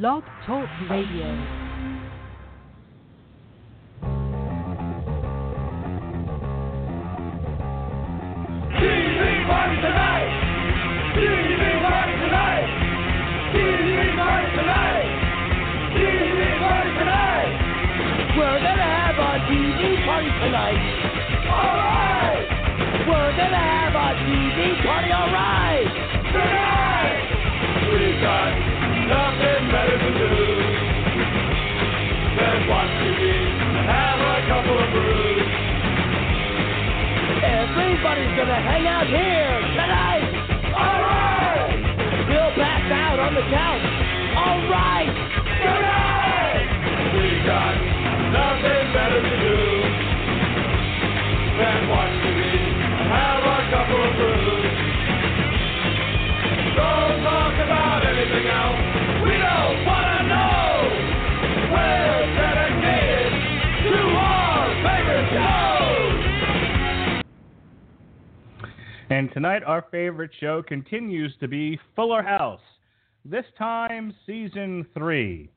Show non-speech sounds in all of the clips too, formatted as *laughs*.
Blog Talk Radio. Tonight. Party tonight. We're gonna have a TV party. All right. Everybody's gonna hang out here tonight. All right. We'll pass out on the couch. And tonight, our favorite show continues to be Fuller House. This time, season three.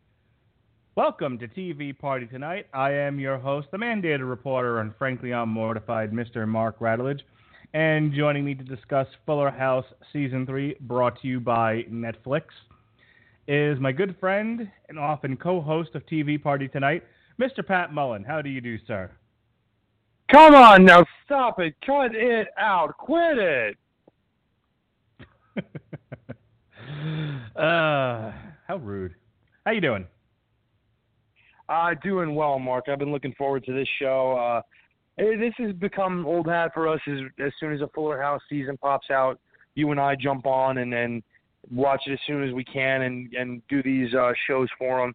Welcome to TV Party Tonight. I am your host, the mandated reporter, and frankly, I'm mortified, Mr. Mark Radulich. And joining me to discuss Fuller House season three, brought to you by Netflix, is my good friend and often co-host of TV Party Tonight, Mr. Pat Mullin. How do you do, sir? Come on now, stop it. Cut it out. Quit it. *laughs* uh, how rude. How you doing? Uh, doing well, Mark. I've been looking forward to this show. Uh, this has become old hat for us. As, as soon as a Fuller House season pops out, you and I jump on and then watch it as soon as we can and and do these uh, shows for them.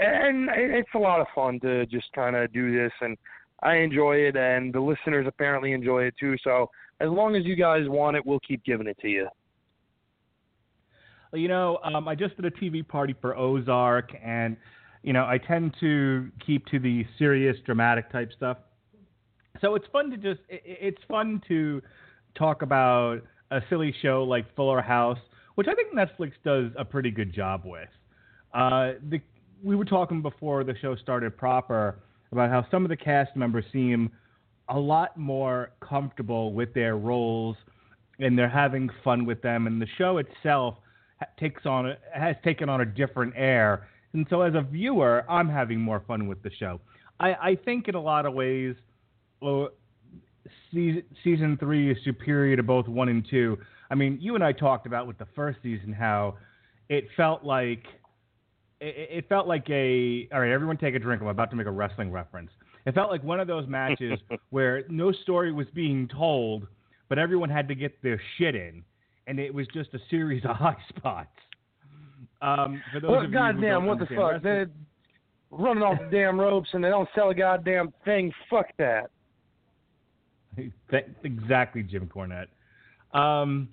And it's a lot of fun to just kind of do this, and I enjoy it, and the listeners apparently enjoy it too. So as long as you guys want it, we'll keep giving it to you. Well, you know, um, I just did a TV party for Ozark, and you know, I tend to keep to the serious, dramatic type stuff. So it's fun to just it, it's fun to talk about a silly show like Fuller House, which I think Netflix does a pretty good job with. Uh, the we were talking before the show started proper about how some of the cast members seem a lot more comfortable with their roles and they're having fun with them and the show itself takes on has taken on a different air. And so as a viewer i'm having more fun with the show. I, I think in a lot of ways uh, well, season, season three is superior to both one and two. I mean you and i talked about with the first season how it felt like it, it felt like a all right everyone take a drink i'm about to make a wrestling reference it felt like one of those matches *laughs* where no story was being told but everyone had to get their shit in and it was just a series of *laughs* high spots um, for those Well, of you who goddamn, don't what the understand fuck? wrestling- They're running off the damn ropes and they don't sell a goddamn thing. Fuck that. *laughs* Exactly, Jim Cornette. Um,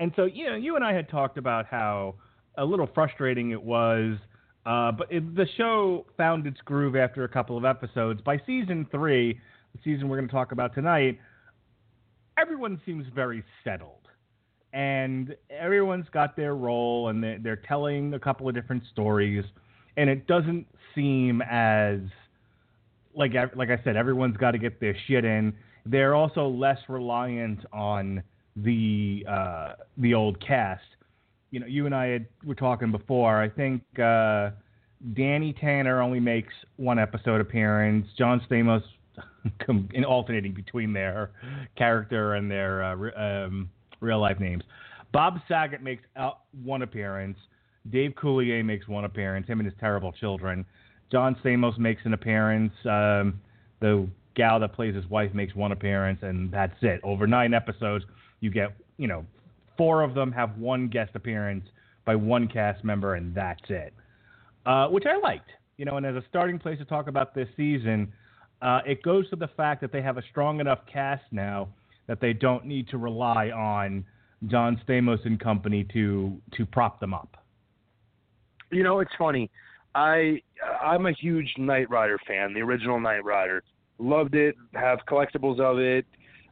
and so, you know, you and I had talked about how a little frustrating it was, uh, but it, the show found its groove after a couple of episodes. By season three, the season we're going to talk about tonight, everyone seems very settled. And everyone's got their role, and they're, they're telling a couple of different stories, and it doesn't seem as like like I said, everyone's got to get their shit in. They're also less reliant on the uh, the old cast. You know, you and I had, were talking before. I think uh, Danny Tanner only makes one episode appearance. John Stamos, *laughs* in alternating between their character and their uh, re- um, real life names. Bob Saget makes out one appearance. Dave Coulier makes one appearance. Him and his terrible children. John Stamos makes an appearance. Um, the gal that plays his wife makes one appearance, and that's it. Over nine episodes, you get, you know, four of them have one guest appearance by one cast member, and that's it. Uh, which I liked, you know. And as a starting place to talk about this season, uh, it goes to the fact that they have a strong enough cast now that they don't need to rely on John Stamos and company to to prop them up. You know, it's funny. I I'm a huge Knight Rider fan, the original Knight Rider. Loved it. Have collectibles of it.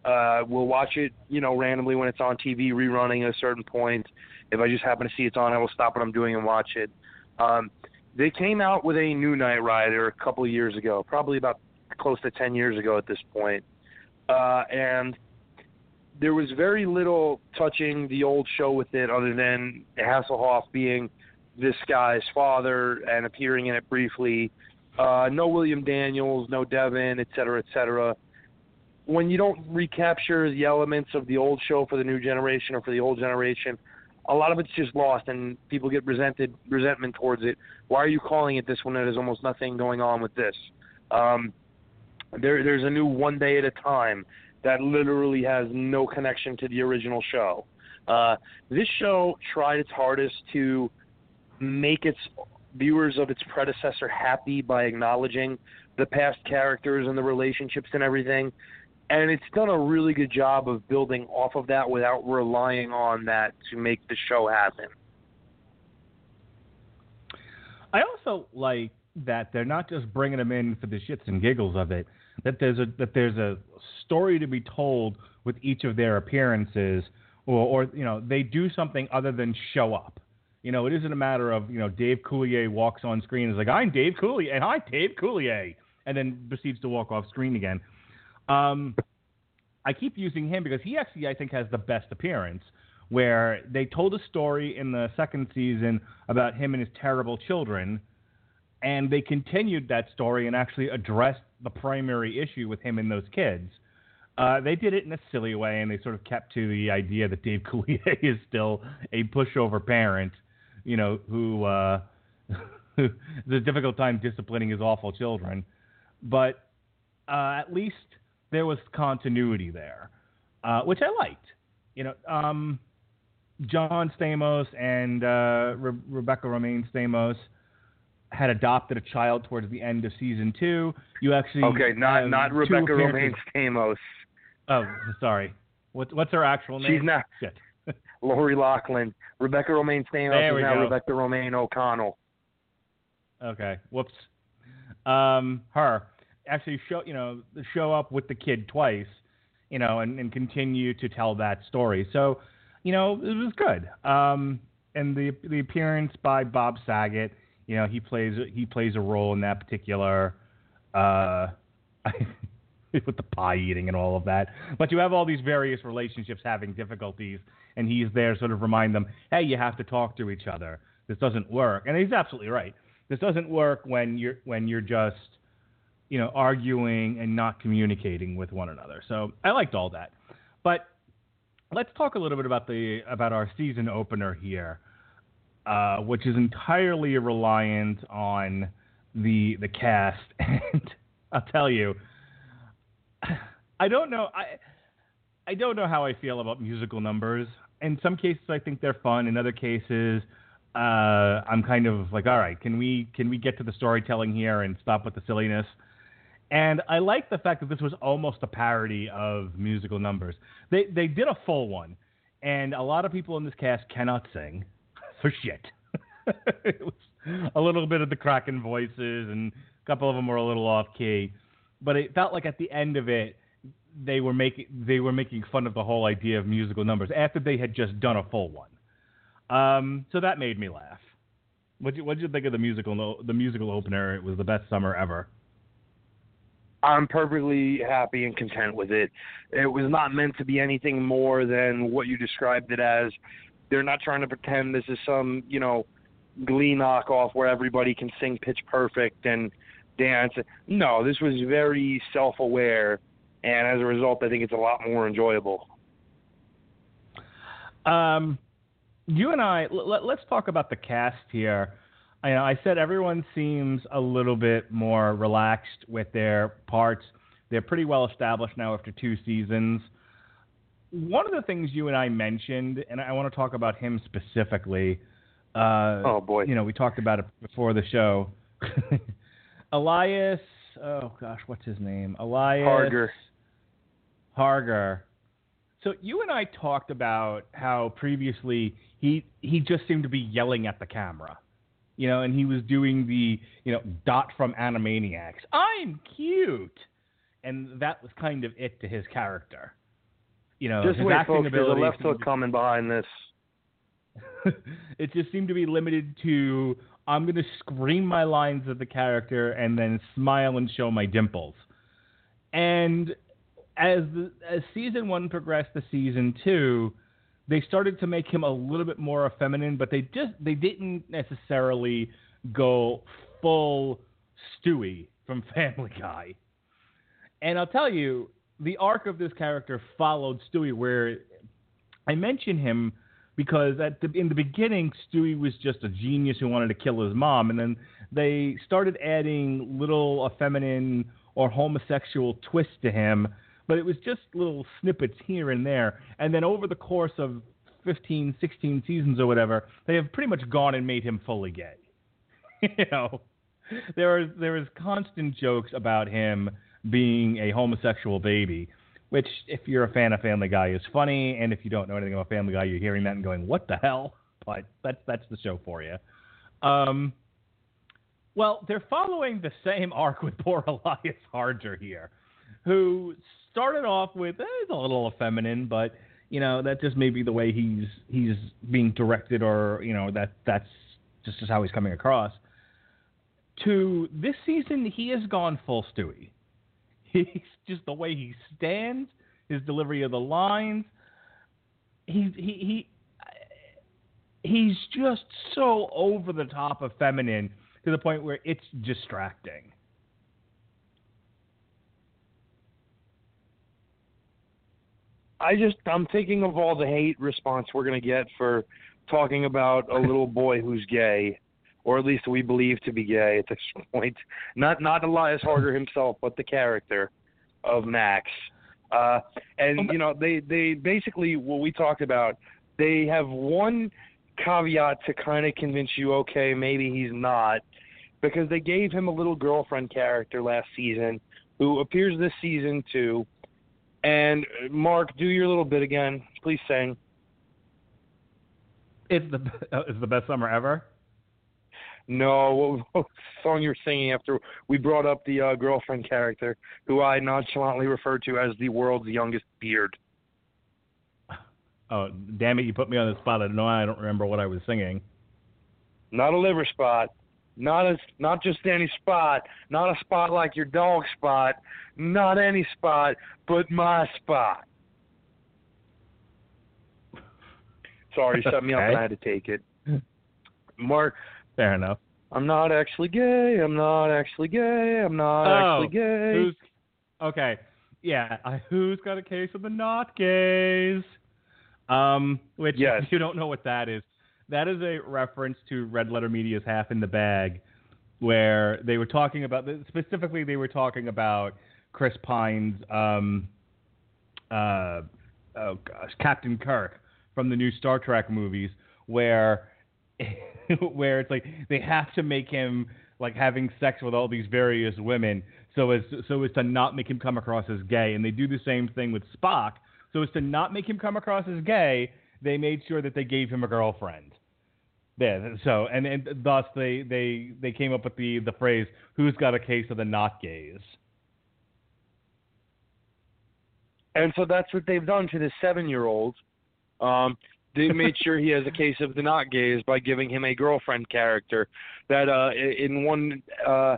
Uh, we'll watch it, you know, randomly when it's on TV, rerunning at a certain point. If I just happen to see it's on, I will stop what I'm doing and watch it. Um, they came out with a new Knight Rider a couple of years ago, probably about close to 10 years ago at this point. Uh, and there was very little touching the old show with it other than Hasselhoff being this guy's father and appearing in it briefly. Uh, no William Daniels, no Devin, et cetera, et cetera. When you don't recapture the elements of the old show for the new generation or for the old generation, a lot of it's just lost and people get resented resentment towards it. Why are you calling it this when there's almost nothing going on with this? Um, there, there's a new one day at a time that literally has no connection to the original show. Uh, this show tried its hardest to make its viewers of its predecessor happy by acknowledging the past characters and the relationships and everything. And it's done a really good job of building off of that without relying on that to make the show happen. I also like that they're not just bringing them in for the shits and giggles of it. That there's a that there's a story to be told with each of their appearances, or, or you know they do something other than show up. You know, it isn't a matter of you know Dave Coulier walks on screen and is like I'm Dave Coulier and I'm Dave Coulier, and then proceeds to walk off screen again. Um, I keep using him because he actually I think has the best appearance where they told a story in the second season about him and his terrible children, and they continued that story and actually addressed the primary issue with him and those kids. Uh, they did it in a silly way, and they sort of kept to the idea that Dave *laughs* Coulier is still a pushover parent, you know, who uh, *laughs* has a difficult time disciplining his awful children. But uh, at least there was continuity there, uh, which I liked. You know, um, John Stamos and uh, Re- Rebecca Romijn Stamos had adopted a child towards the end of season two. You actually Okay, not not Rebecca Romijn Stamos. Oh, sorry. What, what's her actual name? She's not Shit. *laughs* Lori Loughlin. Rebecca Romijn Stamos is now go. Rebecca Romijn O'Connell. Okay. Whoops. Um, her actually show you know show up with the kid twice, you know, and, and continue to tell that story. So, you know, it was good. Um, and the the appearance by Bob Saget, you know, he plays he plays a role in that particular. Uh, *laughs* with the pie eating and all of that. But you have all these various relationships having difficulties, and he's there sort of remind them, hey, you have to talk to each other. This doesn't work. And he's absolutely right. This doesn't work when you're when you're just, you know, arguing and not communicating with one another. So I liked all that. But let's talk a little bit about the about our season opener here, uh, which is entirely reliant on the the cast. *laughs* And I'll tell you, I don't know. I I don't know how I feel about musical numbers. In some cases, I think they're fun. In other cases, uh, I'm kind of like, all right, can we can we get to the storytelling here and stop with the silliness? And I like the fact that this was almost a parody of musical numbers. They they did a full one, and a lot of people in this cast cannot sing *laughs* for shit. *laughs* it was a little bit of the cracking voices, and a couple of them were a little off key. But it felt like at the end of it, they were making they were making fun of the whole idea of musical numbers after they had just done a full one. Um, so that made me laugh. What you what you think of the musical the musical opener? It was the best summer ever. I'm perfectly happy and content with it. It was not meant to be anything more than what you described it as. They're not trying to pretend this is some, you know, glee knockoff where everybody can sing pitch perfect and dance. No, this was very self aware and as a result I think it's a lot more enjoyable. Um, you and I let, let's talk about the cast here. I, I said everyone seems a little bit more relaxed with their parts. They're pretty well established now after two seasons. One of the things you and I mentioned, and I want to talk about him specifically. Uh, Oh boy. You know, we talked about it before the show. *laughs* Elias, oh gosh, what's his name? Elias Harger. Harger. So you and I talked about how previously he he just seemed to be yelling at the camera, you know, and he was doing the you know Dot from Animaniacs. I'm cute, and that was kind of it to his character. you know, Just his wait, acting folks. There's a left hook coming behind this. *laughs* it just seemed to be limited to I'm going to scream my lines of the character and then smile and show my dimples. And as the, as season one progressed to season two, they started to make him a little bit more feminine, but they just they didn't necessarily go full Stewie from *laughs* Family Guy. And I'll tell you, the arc of this character followed Stewie, where I mention him because at the, in the beginning, Stewie was just a genius who wanted to kill his mom, and then they started adding little feminine or homosexual twists to him, but it was just little snippets here and there. And then over the course of 15, 16 seasons or whatever, they have pretty much gone and made him fully gay. *laughs* you know, there was there was constant jokes about him being a homosexual baby, which, if you're a fan of Family Guy, is funny, and if you don't know anything about Family Guy, you're hearing that and going, "What the hell?" *laughs* But that's that's the show for you. Um, well, they're following the same arc with poor Elias Harger here, who started off with eh, he's a little feminine, but you know that just may be the way he's he's being directed, or you know that that's just how he's coming across. To this season, he has gone full Stewie. *laughs* He's just the way he stands, his delivery of the lines. He's he he he's just so over the top of feminine to the point where it's distracting. I just I'm thinking of all the hate response we're gonna get for talking about a *laughs* little boy who's gay, or at least we believe to be gay at this *laughs* point. Not not Elias Harger himself, but the character of Max. Uh, and you know they they basically what we talked about. They have one caveat to kind of convince you, okay, maybe he's not, because they gave him a little girlfriend character last season who appears this season too. And Mark, do your little bit again, please sing. It's the *laughs* it's the best summer ever. No, what, *laughs* what song you were singing after we brought up the uh, girlfriend character, who I nonchalantly referred to as the world's youngest beard. Oh, damn it! You put me on the spot. I know I don't remember what I was singing. Not a liver spot, not a not just any spot, not a spot like your dog spot, not any spot, but my spot. Sorry, set me up and I had to take it. *laughs* Mark, Fair enough. I'm not actually gay. I'm not actually gay. I'm not Oh, actually gay. Who's okay? Yeah, uh, who's got a case of the not gays? Um, which Yes. if you don't know what that is, that is a reference to Red Letter Media's Half in the Bag, where they were talking about specifically they were talking about Chris Pine's um, uh, oh gosh, Captain Kirk from the new Star Trek movies, where *laughs* where it's like they have to make him like having sex with all these various women so as so as to not make him come across as gay. And they do the same thing with Spock. So as to not make him come across as gay they made sure that they gave him a girlfriend yeah so and, and thus they they they came up with the the phrase who's got a case of the not gays And so that's what they've done to this seven-year-old. Um, they made *laughs* sure he has a case of the not gays by giving him a girlfriend character that uh, in one, uh,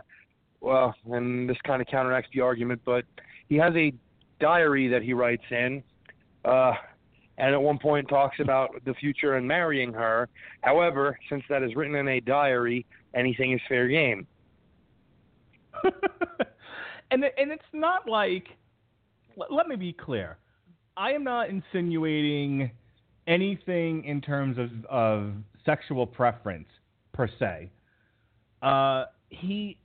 well, and this kind of counteracts the argument, but he has a diary that he writes in, uh, and at one point talks about the future and marrying her. However, since that is written in a diary, anything is fair game. *laughs* and and it's not like let, me be clear. I am not insinuating anything in terms of of sexual preference per se. Uh, he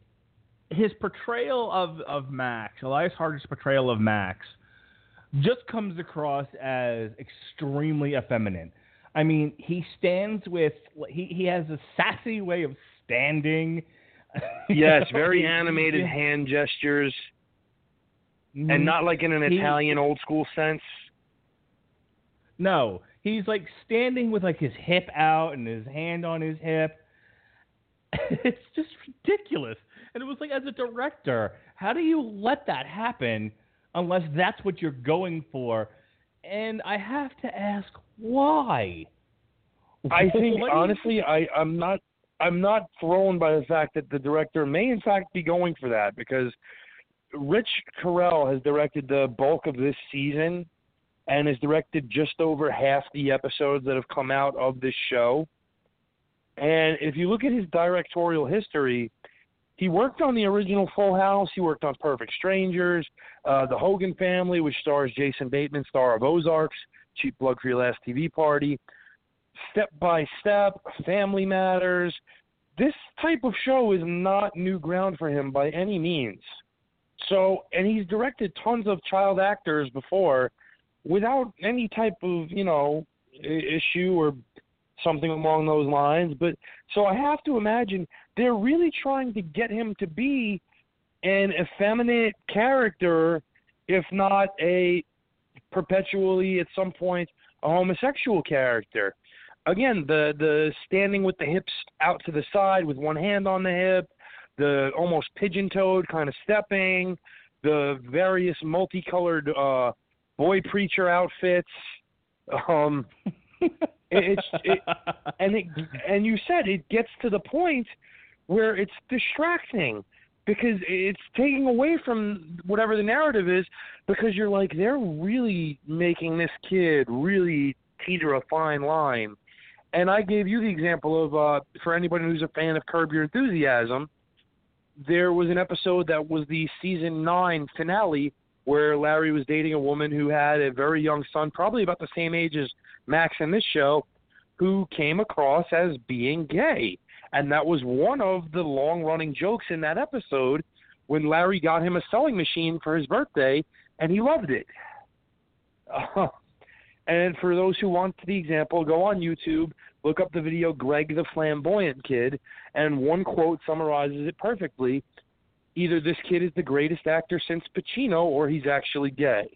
his portrayal of of Max, Elias Harger's portrayal of Max, just comes across as extremely effeminate. I mean, he stands with he he has a sassy way of standing. *laughs* Yes, very animated hand gestures, Mhm. and not like in an He- Italian old school sense. No, he's like standing with like his hip out and his hand on his hip. *laughs* It's just ridiculous. And it was like, as a director, how do you let that happen unless that's what you're going for? and I have to ask why. I think What do you- honestly, I I'm not I'm not thrown by the fact that the director may in fact be going for that because Rich Correll has directed the bulk of this season and has directed just over half the episodes that have come out of this show. And if you look at his directorial history, he worked on the original Full House. He worked on Perfect Strangers, uh, The Hogan Family, which stars Jason Bateman, star of Ozarks, Cheap Blood for Your Last TV Party, Step by Step, Family Matters. This type of show is not new ground for him by any means. So, and he's directed tons of child actors before without any type of, you know, issue or something along those lines. But so I have to imagine they're really trying to get him to be an effeminate character, if not a perpetually at some point a homosexual character. Again, the the standing with the hips out to the side with one hand on the hip, the almost pigeon-toed kind of stepping, the various multicolored uh, boy preacher outfits. Um, *laughs* it's it, and it and you said it gets to the point where it's distracting because it's taking away from whatever the narrative is because you're like they're really making this kid really teeter a fine line. And i gave you the example of uh for anybody who's a fan of curb your enthusiasm there was an episode that was the season nine finale where larry was dating a woman who had a very young son probably about the same age as max in this show who came across as being gay and that was one of the long running jokes in that episode when Larry got him a sewing machine for his birthday and he loved it. Uh, and for those who want the example, go on YouTube, look up the video Greg the Flamboyant Kid, and one quote summarizes it perfectly. Either this kid is the greatest actor since Pacino or he's actually gay.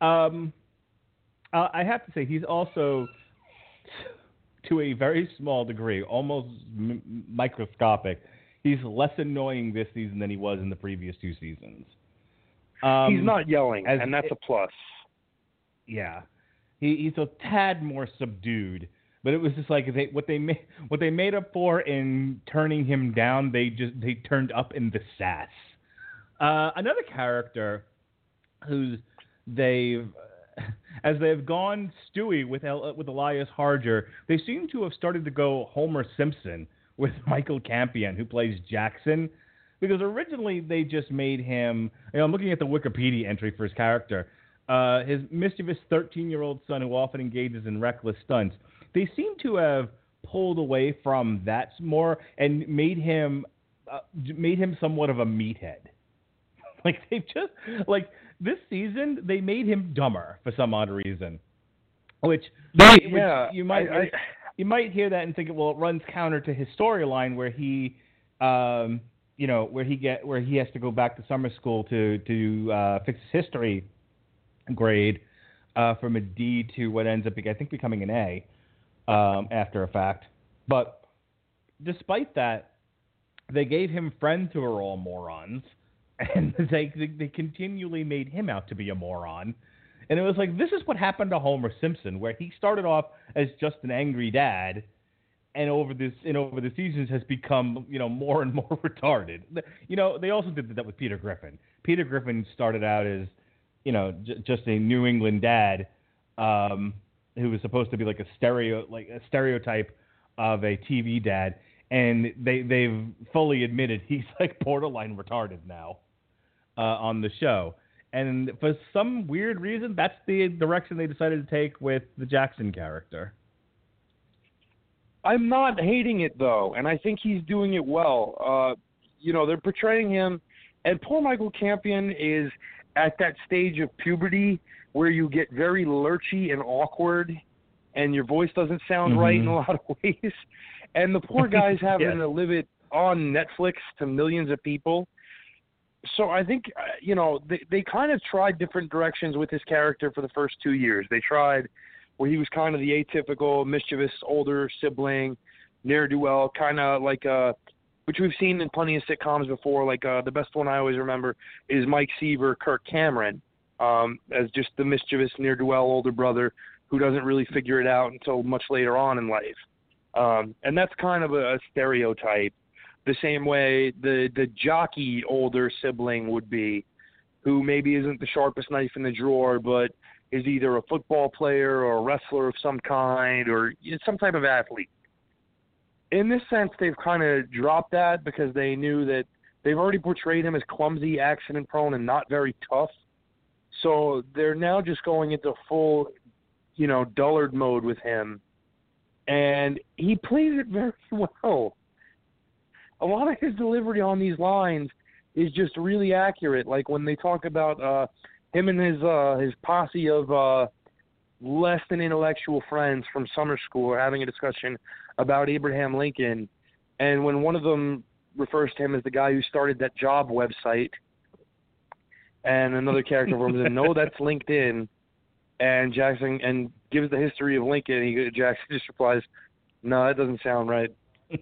Um, uh, I have to say he's also, to a very small degree, almost m- microscopic. He's less annoying this season than he was in the previous two seasons. Um, he's not yelling, and that's a plus. Yeah, he, he's a tad more subdued. But it was just like they what they made what they made up for in turning him down. They just they turned up in the sass. Uh, another character who's they've as they've gone Stewie with El, with Elias Harger, they seem to have started to go Homer Simpson with *laughs* Michael Campion, who plays Jackson. Because originally they just made him. You know, I'm looking at the Wikipedia entry for his character. Uh, his mischievous 13 year old son who often engages in reckless stunts. They seem to have pulled away from that more and made him uh, made him somewhat of a meathead. *laughs* Like they've just like this season they made him dumber for some odd reason, which, which yeah, you might I, I, you might hear that and think, well, it runs counter to his storyline where he, um, you know, where he get where he has to go back to summer school to to uh, fix his history grade uh, from a D to what ends up, I think, becoming an A um, after a fact. But despite that, they gave him friends who are all morons, and *laughs* they they, continually made him out to be a moron. And it was like this is what happened to Homer Simpson, where he started off as just an angry dad, and over this and over the seasons has become you know more and *laughs* more retarded. You know they also did that with Peter Griffin. Peter Griffin started out as you know j- just a New England dad um, who was supposed to be like a stereo like a stereotype of a TV dad, and they they've fully admitted *laughs* he's like borderline retarded now uh, on the show. And for some weird reason, that's the direction they decided to take with the Jackson character. I'm not hating it though, and I think he's doing it well. Uh, you know, they're portraying him, and poor Michael Campion is at that stage of puberty where you get very lurchy and awkward, and your voice doesn't sound right in a lot of *laughs* ways. And the poor guy's *laughs* having Yes. to live it on Netflix to millions of people. So I think uh, you know they they kind of tried different directions with his character for the first two years. They tried where he was kind of the atypical, mischievous older sibling, ne'er do well, kind of like uh, which we've seen in plenty of sitcoms before. Like uh, the best one I always remember is Mike Seaver, Kirk Cameron, um, as just the mischievous near do well older brother who doesn't really figure it out until much later on in life. Um, and that's kind of a, a stereotype, the same way the the jockey older sibling would be, who maybe isn't the sharpest knife in the drawer, but is either a football player or a wrestler of some kind or some type of athlete. In this sense, they've kind of dropped that because they knew that they've already portrayed him as clumsy, accident prone, and not very tough. So they're now just going into full, you know, dullard mode with him. And he plays it very *laughs* well. A lot of his delivery on these lines is just really accurate. Like when they talk about uh him and his uh his posse of uh less than intellectual friends from summer school are having a discussion about Abraham Lincoln. And when one of them refers to him as the guy who started that job website and another character from him says, no that's *laughs* LinkedIn. And Jackson and gives the history of Lincoln he Jackson just replies no that doesn't sound right *laughs*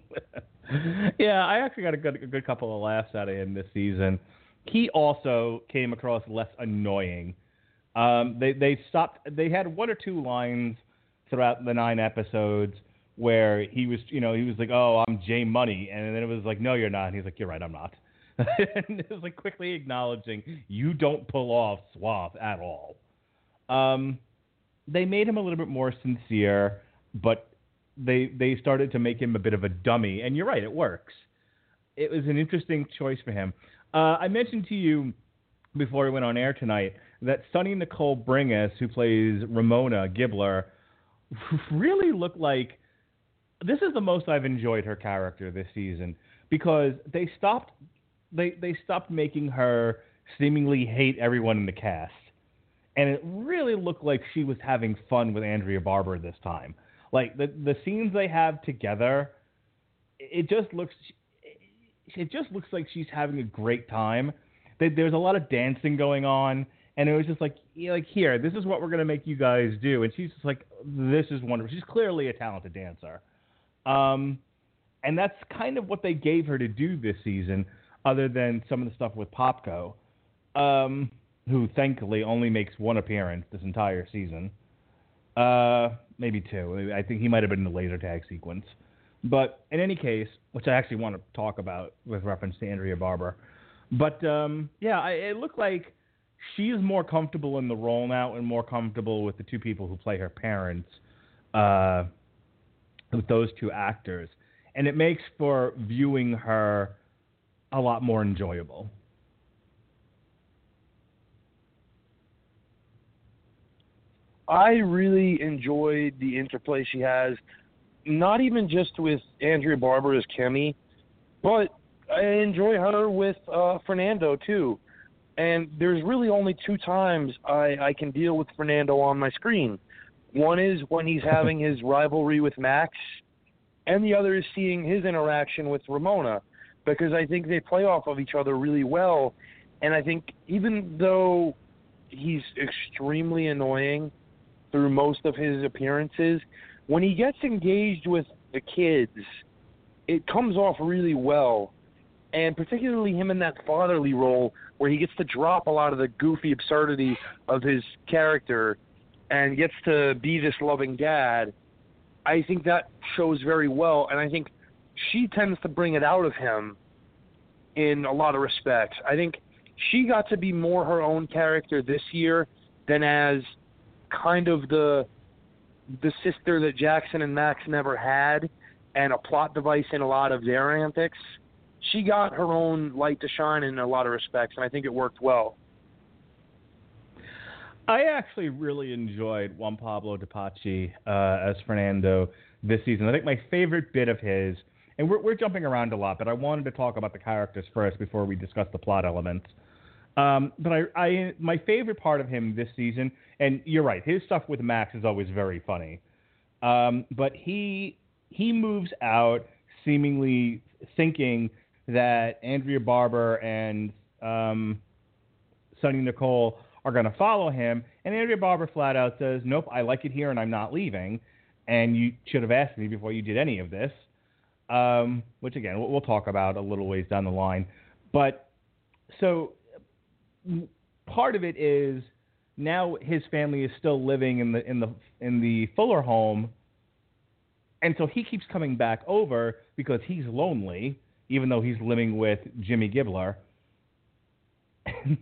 *laughs* yeah, I actually got a good, a good couple of laughs out of him this season he also came across less annoying. Um, they they stopped. They had one or two lines throughout the nine episodes where he was, you know, he was like, "Oh, I'm Jay Money," and then it was like, "No, you're not." And he's like, "You're right, I'm not." *laughs* and it was like quickly acknowledging you don't pull off suave at all. Um, they made him a little bit more sincere, but they they started to make him a bit of a dummy. And you're right, it works. It was an interesting choice for him. Uh, I mentioned to you before we went on air tonight that Soni Nicole Bringas, who plays Ramona Gibbler, *laughs* really looked like this is the most I've enjoyed her character this season because they stopped they they stopped making her seemingly hate everyone in the cast. And it really looked like she was having fun with Andrea Barber this time. Like the the scenes they have together, it just looks it just looks like she's having a great time. There's a lot of dancing going on, and it was just like, like here, this is what we're gonna make you guys do, and she's just like, this is wonderful. She's clearly a talented dancer, um, and that's kind of what they gave her to do this season, other than some of the stuff with Popko, um, who thankfully only makes one appearance this entire season, uh, maybe two. I think he might have been in the laser tag sequence. But in any case, which I actually want to talk about with reference to Andrea Barber, but um, yeah, I, it looked like is more comfortable in the role now and more comfortable with the two people who play her parents, uh, with those two actors, and it makes for viewing her a lot more enjoyable. I really enjoyed the interplay she has not even just with Andrea Barber as Kimmy, but I enjoy her with uh, Fernando too. And there's really only two times I, I can deal with Fernando on my screen. One is when he's *laughs* having his rivalry with Max, and the other is seeing his interaction with Ramona, because I think they play off of each other really well. And I think even though he's extremely annoying through most of his appearances, when he gets engaged with the kids, it comes off really well. And particularly him in that fatherly role where he gets to drop a lot of the goofy absurdity of his character and gets to be this loving dad. I think that shows very well and I think she tends to bring it out of him in a lot of respects. I think she got to be more her own character this year than as kind of the the sister that Jackson and Max never had and a plot device in a lot of their antics. She got her own light to shine in a lot of respects, and I think it worked well. I actually really enjoyed Juan Pablo Di Pace uh, as Fernando this season. I think my favorite bit of his, and we're, we're jumping around a lot, but I wanted to talk about the characters first before we discuss the plot elements. Um, but I, I, my favorite part of him this season, and you're right, his stuff with Max is always very funny. Um, but he he moves out seemingly thinking that Andrea Barber and um, Soni Nicole are going to follow him, and Andrea Barber flat out says, "Nope, I like it here, and I'm not leaving." And you should have asked me before you did any of this. Um, which again, we'll, we'll talk about a little ways down the line. But so part of it is now his family is still living in the in the in the Fuller home, and so he keeps coming back over because he's lonely, even though he's living with Jimmy Gibbler. *laughs*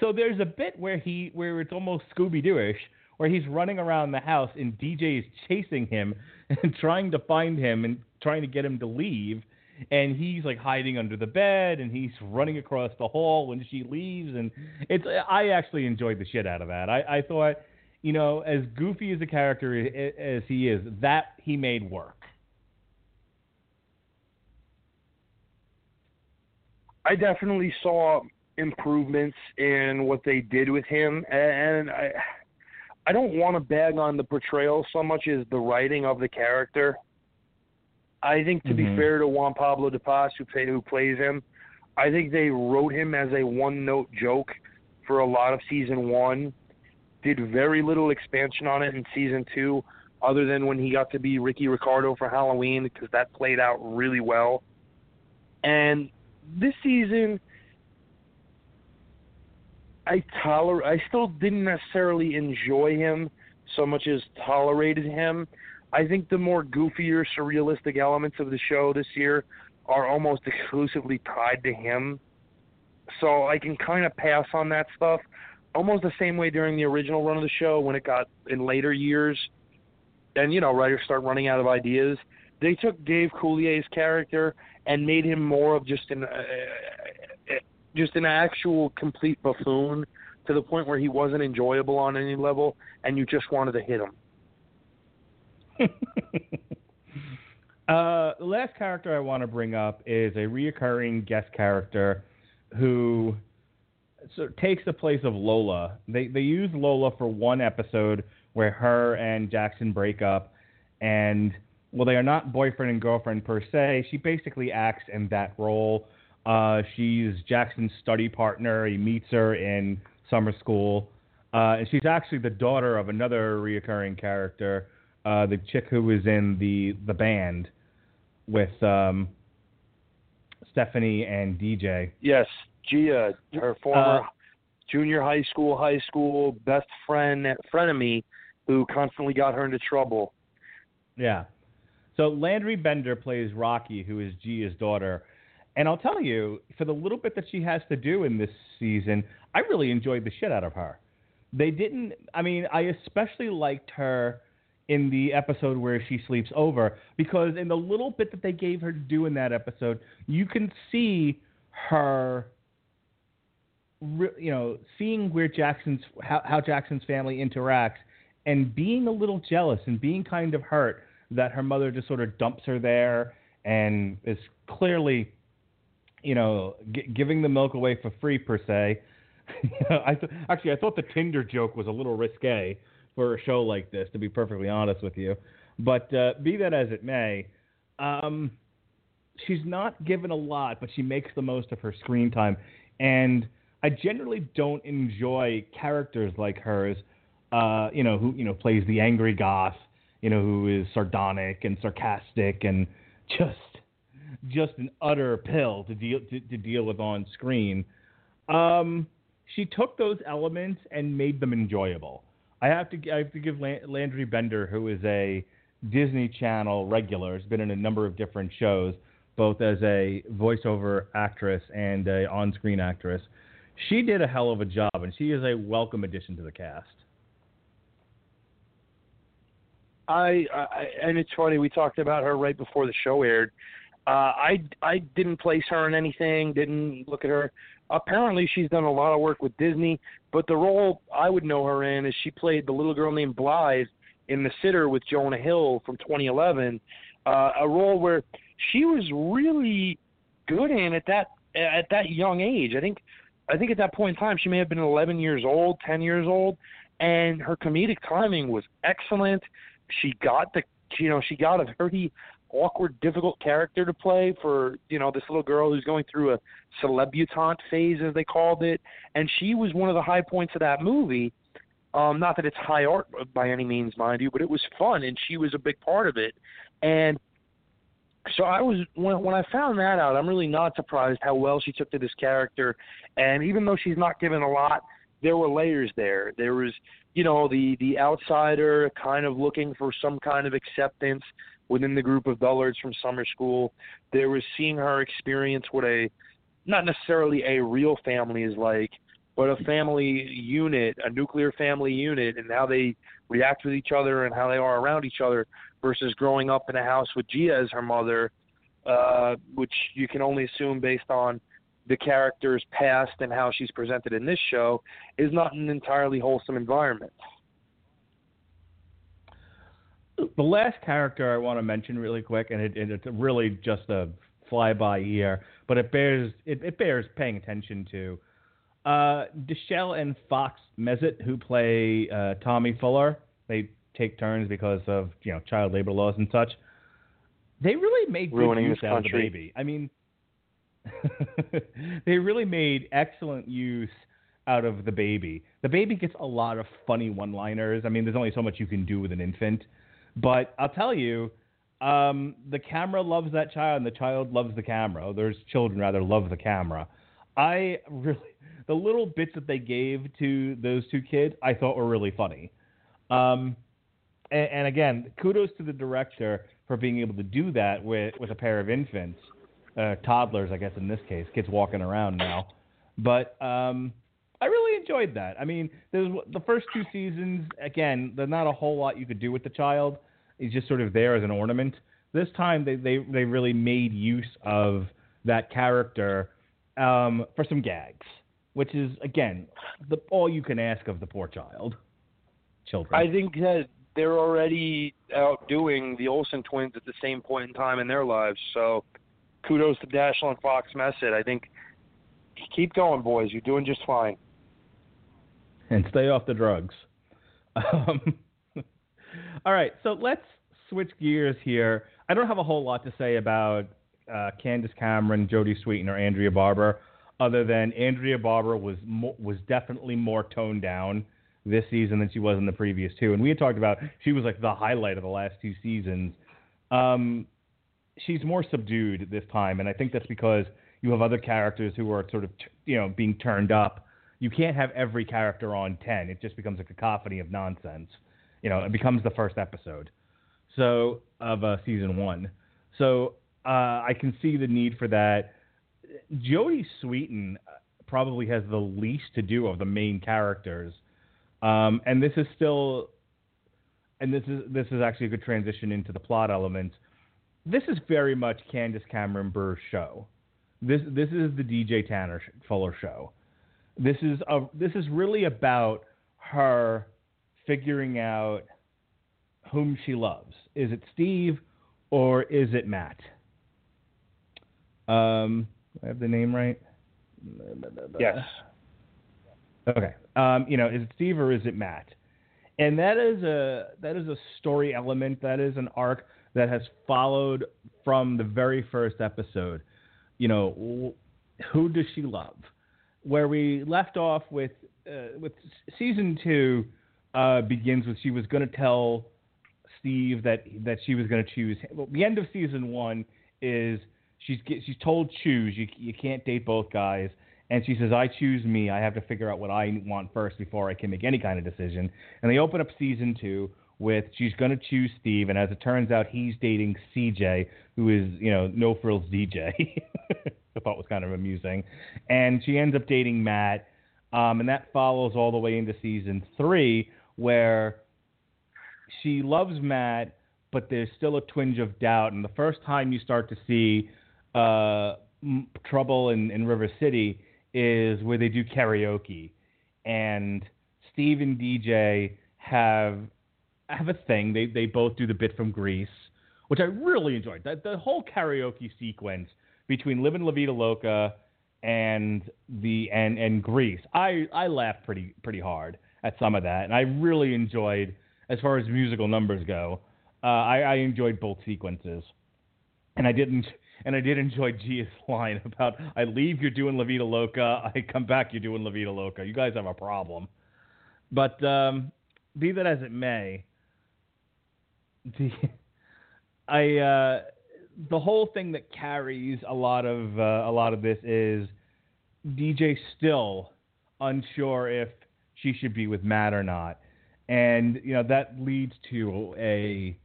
so there's a bit where he where it's almost Scooby Dooish, where he's running around the house and DJ is chasing him *laughs* and trying to find him and trying to get him to leave. And he's like hiding under the bed, and he's running across the hall when she leaves, and it's. I actually enjoyed the shit out of that. I, I thought, you know, as goofy as a character as he is, that he made work. I definitely saw improvements in what they did with him, and I I don't want to bag on the portrayal so much as the writing of the character. I think to Mm-hmm. be fair to Juan Pablo Di Pace, who play, who plays him, I think they wrote him as a one-note joke for a lot of season one. Did very little expansion on it in season two, other than when he got to be Ricky Ricardo for Halloween, because that played out really well. And this season, I toler I still didn't necessarily enjoy him so much as tolerated him. I think the more goofier, surrealistic elements of the show this year are almost *laughs* exclusively tied to him. So I can kind of pass on that stuff. Almost the same way during the original run of the show when it got in later years and you know, writers start running out of ideas. They took Dave Coulier's character and made him more of just an uh, just an actual complete buffoon to the point where he wasn't enjoyable on any level, and you just wanted to hit him. *laughs* uh, the last character I want to bring up is a reoccurring guest character who takes the place of Lola. They they use Lola for one episode where her and Jackson break up, and well, they are not boyfriend and girlfriend per se. She basically acts in that role. Uh, she's Jackson's study partner. He meets her in summer school, uh, and she's actually the daughter of another reoccurring character, uh, the chick who was in the the band with um, Stephanie and DJ. Yes, Gia, her former Uh, junior high school, high school best friend, frenemy, who constantly got her into trouble. Yeah. So Landry Bender plays Rocky, who is Gia's daughter. And I'll tell you, for the little bit that she has to do in this season, I really enjoyed the shit out of her. They didn't, I mean, I especially liked her in the episode where she sleeps over because in the little bit that they gave her to do in that episode, you can see her you know, seeing where Jackson's how, how Jackson's family interacts and being a little jealous and being kind of hurt that her mother just sort of dumps her there and is clearly, you know, g- giving the milk away for free per se. *laughs* I actually I thought the Tinder joke was a little risque for a show like this, to be perfectly honest with you. But uh, be that as it may, um, she's not given a lot, but she makes the most of her screen time. And I generally don't enjoy characters like hers, uh, you know, who you know plays the angry goth, you know, who is sardonic and sarcastic and just just an utter pill to deal to, to deal with on screen. Um, she took those elements and made them enjoyable. I have to I have to give Landry Bender, who is a Disney Channel regular, has been in a number of different shows, both as a voiceover actress and a on-screen actress. She did a hell of a job, and she is a welcome addition to the cast. I, I and it's funny we talked about her right before the show aired. Uh, I I didn't place her in anything. Didn't look at her. Apparently, she's done a lot of work with Disney. But the role I would know her in is she played the little girl named Blythe in The Sitter with Jonah Hill from 2011. Uh, a role where she was really good in at that at that young age. I think I think at that point in time she may have been 11 years old, 10 years old, and her comedic timing was excellent. She got the you know she got a very awkward, difficult character to play for you know this little girl who's going through a celebutante phase as they called it, and she was one of the high points of that movie. Um, not that it's high art by any means, mind you, but it was fun, and she was a big part of it. And so I was when when I found that out, I'm really not surprised how well she took to this character. And even though she's not given a lot, there were layers there. There was, you know, the the outsider kind of looking for some kind of acceptance within the group of dullards from summer school. There was seeing her experience what a not necessarily a real family is like, but a family unit, a nuclear family unit, and how they react with each other and how they are around each other versus growing up in a house with Gia as her mother, uh, which you can only assume based on the character's past and how she's presented in this show, is not an entirely wholesome environment. The last character I want to mention really quick, and, it, it's really just a flyby here, but it bears it, it bears paying attention to. Uh, Dashiell and Fox Messitt, who play uh, Tommy Fuller, they take turns because of you know child labor laws and such. They really made good use out of the baby. I mean, *laughs* they really made excellent use out of the baby. The baby gets a lot of funny one-liners. I mean, there's only so much you can do with an infant, but I'll tell you, um, the camera loves that child, and the child loves the camera. There's children rather love the camera. I *laughs* really, the little bits that they gave to those two kids, I thought were really funny. Um, and, and again, kudos to the director for being able to do that with with a pair of infants, uh, toddlers, I guess in this case, kids walking around now. But um, I really enjoyed that. I mean, there's the first two seasons. Again, there's not a whole lot you could do with the child. He's just sort of there as an ornament. This time, they they they really made use of that character um, for some gags, which is again the all you can ask of the poor child. Children. I think that they're already outdoing the Olsen twins at the same point in time in their lives. So kudos to Dashiell and Fox Messitt. I think keep going, boys. You're doing just fine. And stay off the drugs. *laughs* Um, *laughs* all right, so let's switch gears here. I don't have a whole lot to say about uh, Candace Cameron, Jodie Sweetin, or Andrea Barber, other than Andrea Barber was mo- was definitely more toned down this season than she was in the previous two. And we had talked about she was like the highlight of the last two seasons. Um, she's more subdued this time, and I think that's because you have other characters who are sort of you know being turned up. You can't have every character on ten; it just becomes a cacophony of nonsense. You know, it becomes the first episode, so of uh, season one. So uh, I can see the need for that. Jodie Sweetin probably has the least to do of the main characters, um, and this is still, and this is this is actually a good transition into the plot elements. This is very much Candace Cameron Bure's show. This this is the DJ Tanner Fuller show. This is a this is really about her figuring out whom she loves. Is it Steve or is it Matt? Um, do I have the name right. Yes. Okay. Um, you know, is it Steve or is it Matt? And that is a that is a story element. That is an arc that has followed from the very first episode. You know, who does she love? Where we left off with uh, with season two uh, begins with she was going to tell Steve that that she was going to choose. Well, the end of season one is she's she's told choose. You you can't date both guys, and she says I choose me. I have to figure out what I want first before I can make any kind of decision. And they open up season two with she's going to choose Steve, and as it turns out, he's dating CJ, who is you know no frills DJ. *laughs* I thought was kind of amusing, and she ends up dating Matt. Um, and that follows all the way into season three, where she loves Matt, but there's still a twinge of doubt. And the first time you start to see uh, m- trouble in, in River City is where they do karaoke, and Steve and DJ have have a thing. They they both do the bit from Grease, which I really enjoyed. That the whole karaoke sequence between Livin' La Vida Loca and the and and Grease. I I laughed pretty pretty hard at some of that, and I really enjoyed as far as musical numbers go. Uh, I, I enjoyed both sequences, and I didn't. And I did enjoy Gia's *laughs* line about I leave, you're doing La Vida Loca. I come back, you're doing La Vida Loca. You guys have a problem. But um, be that as it may, *laughs* the I uh, the whole thing that carries a lot of uh, a lot of this is DJ still unsure if she should be with Matt or not. And you know that leads to a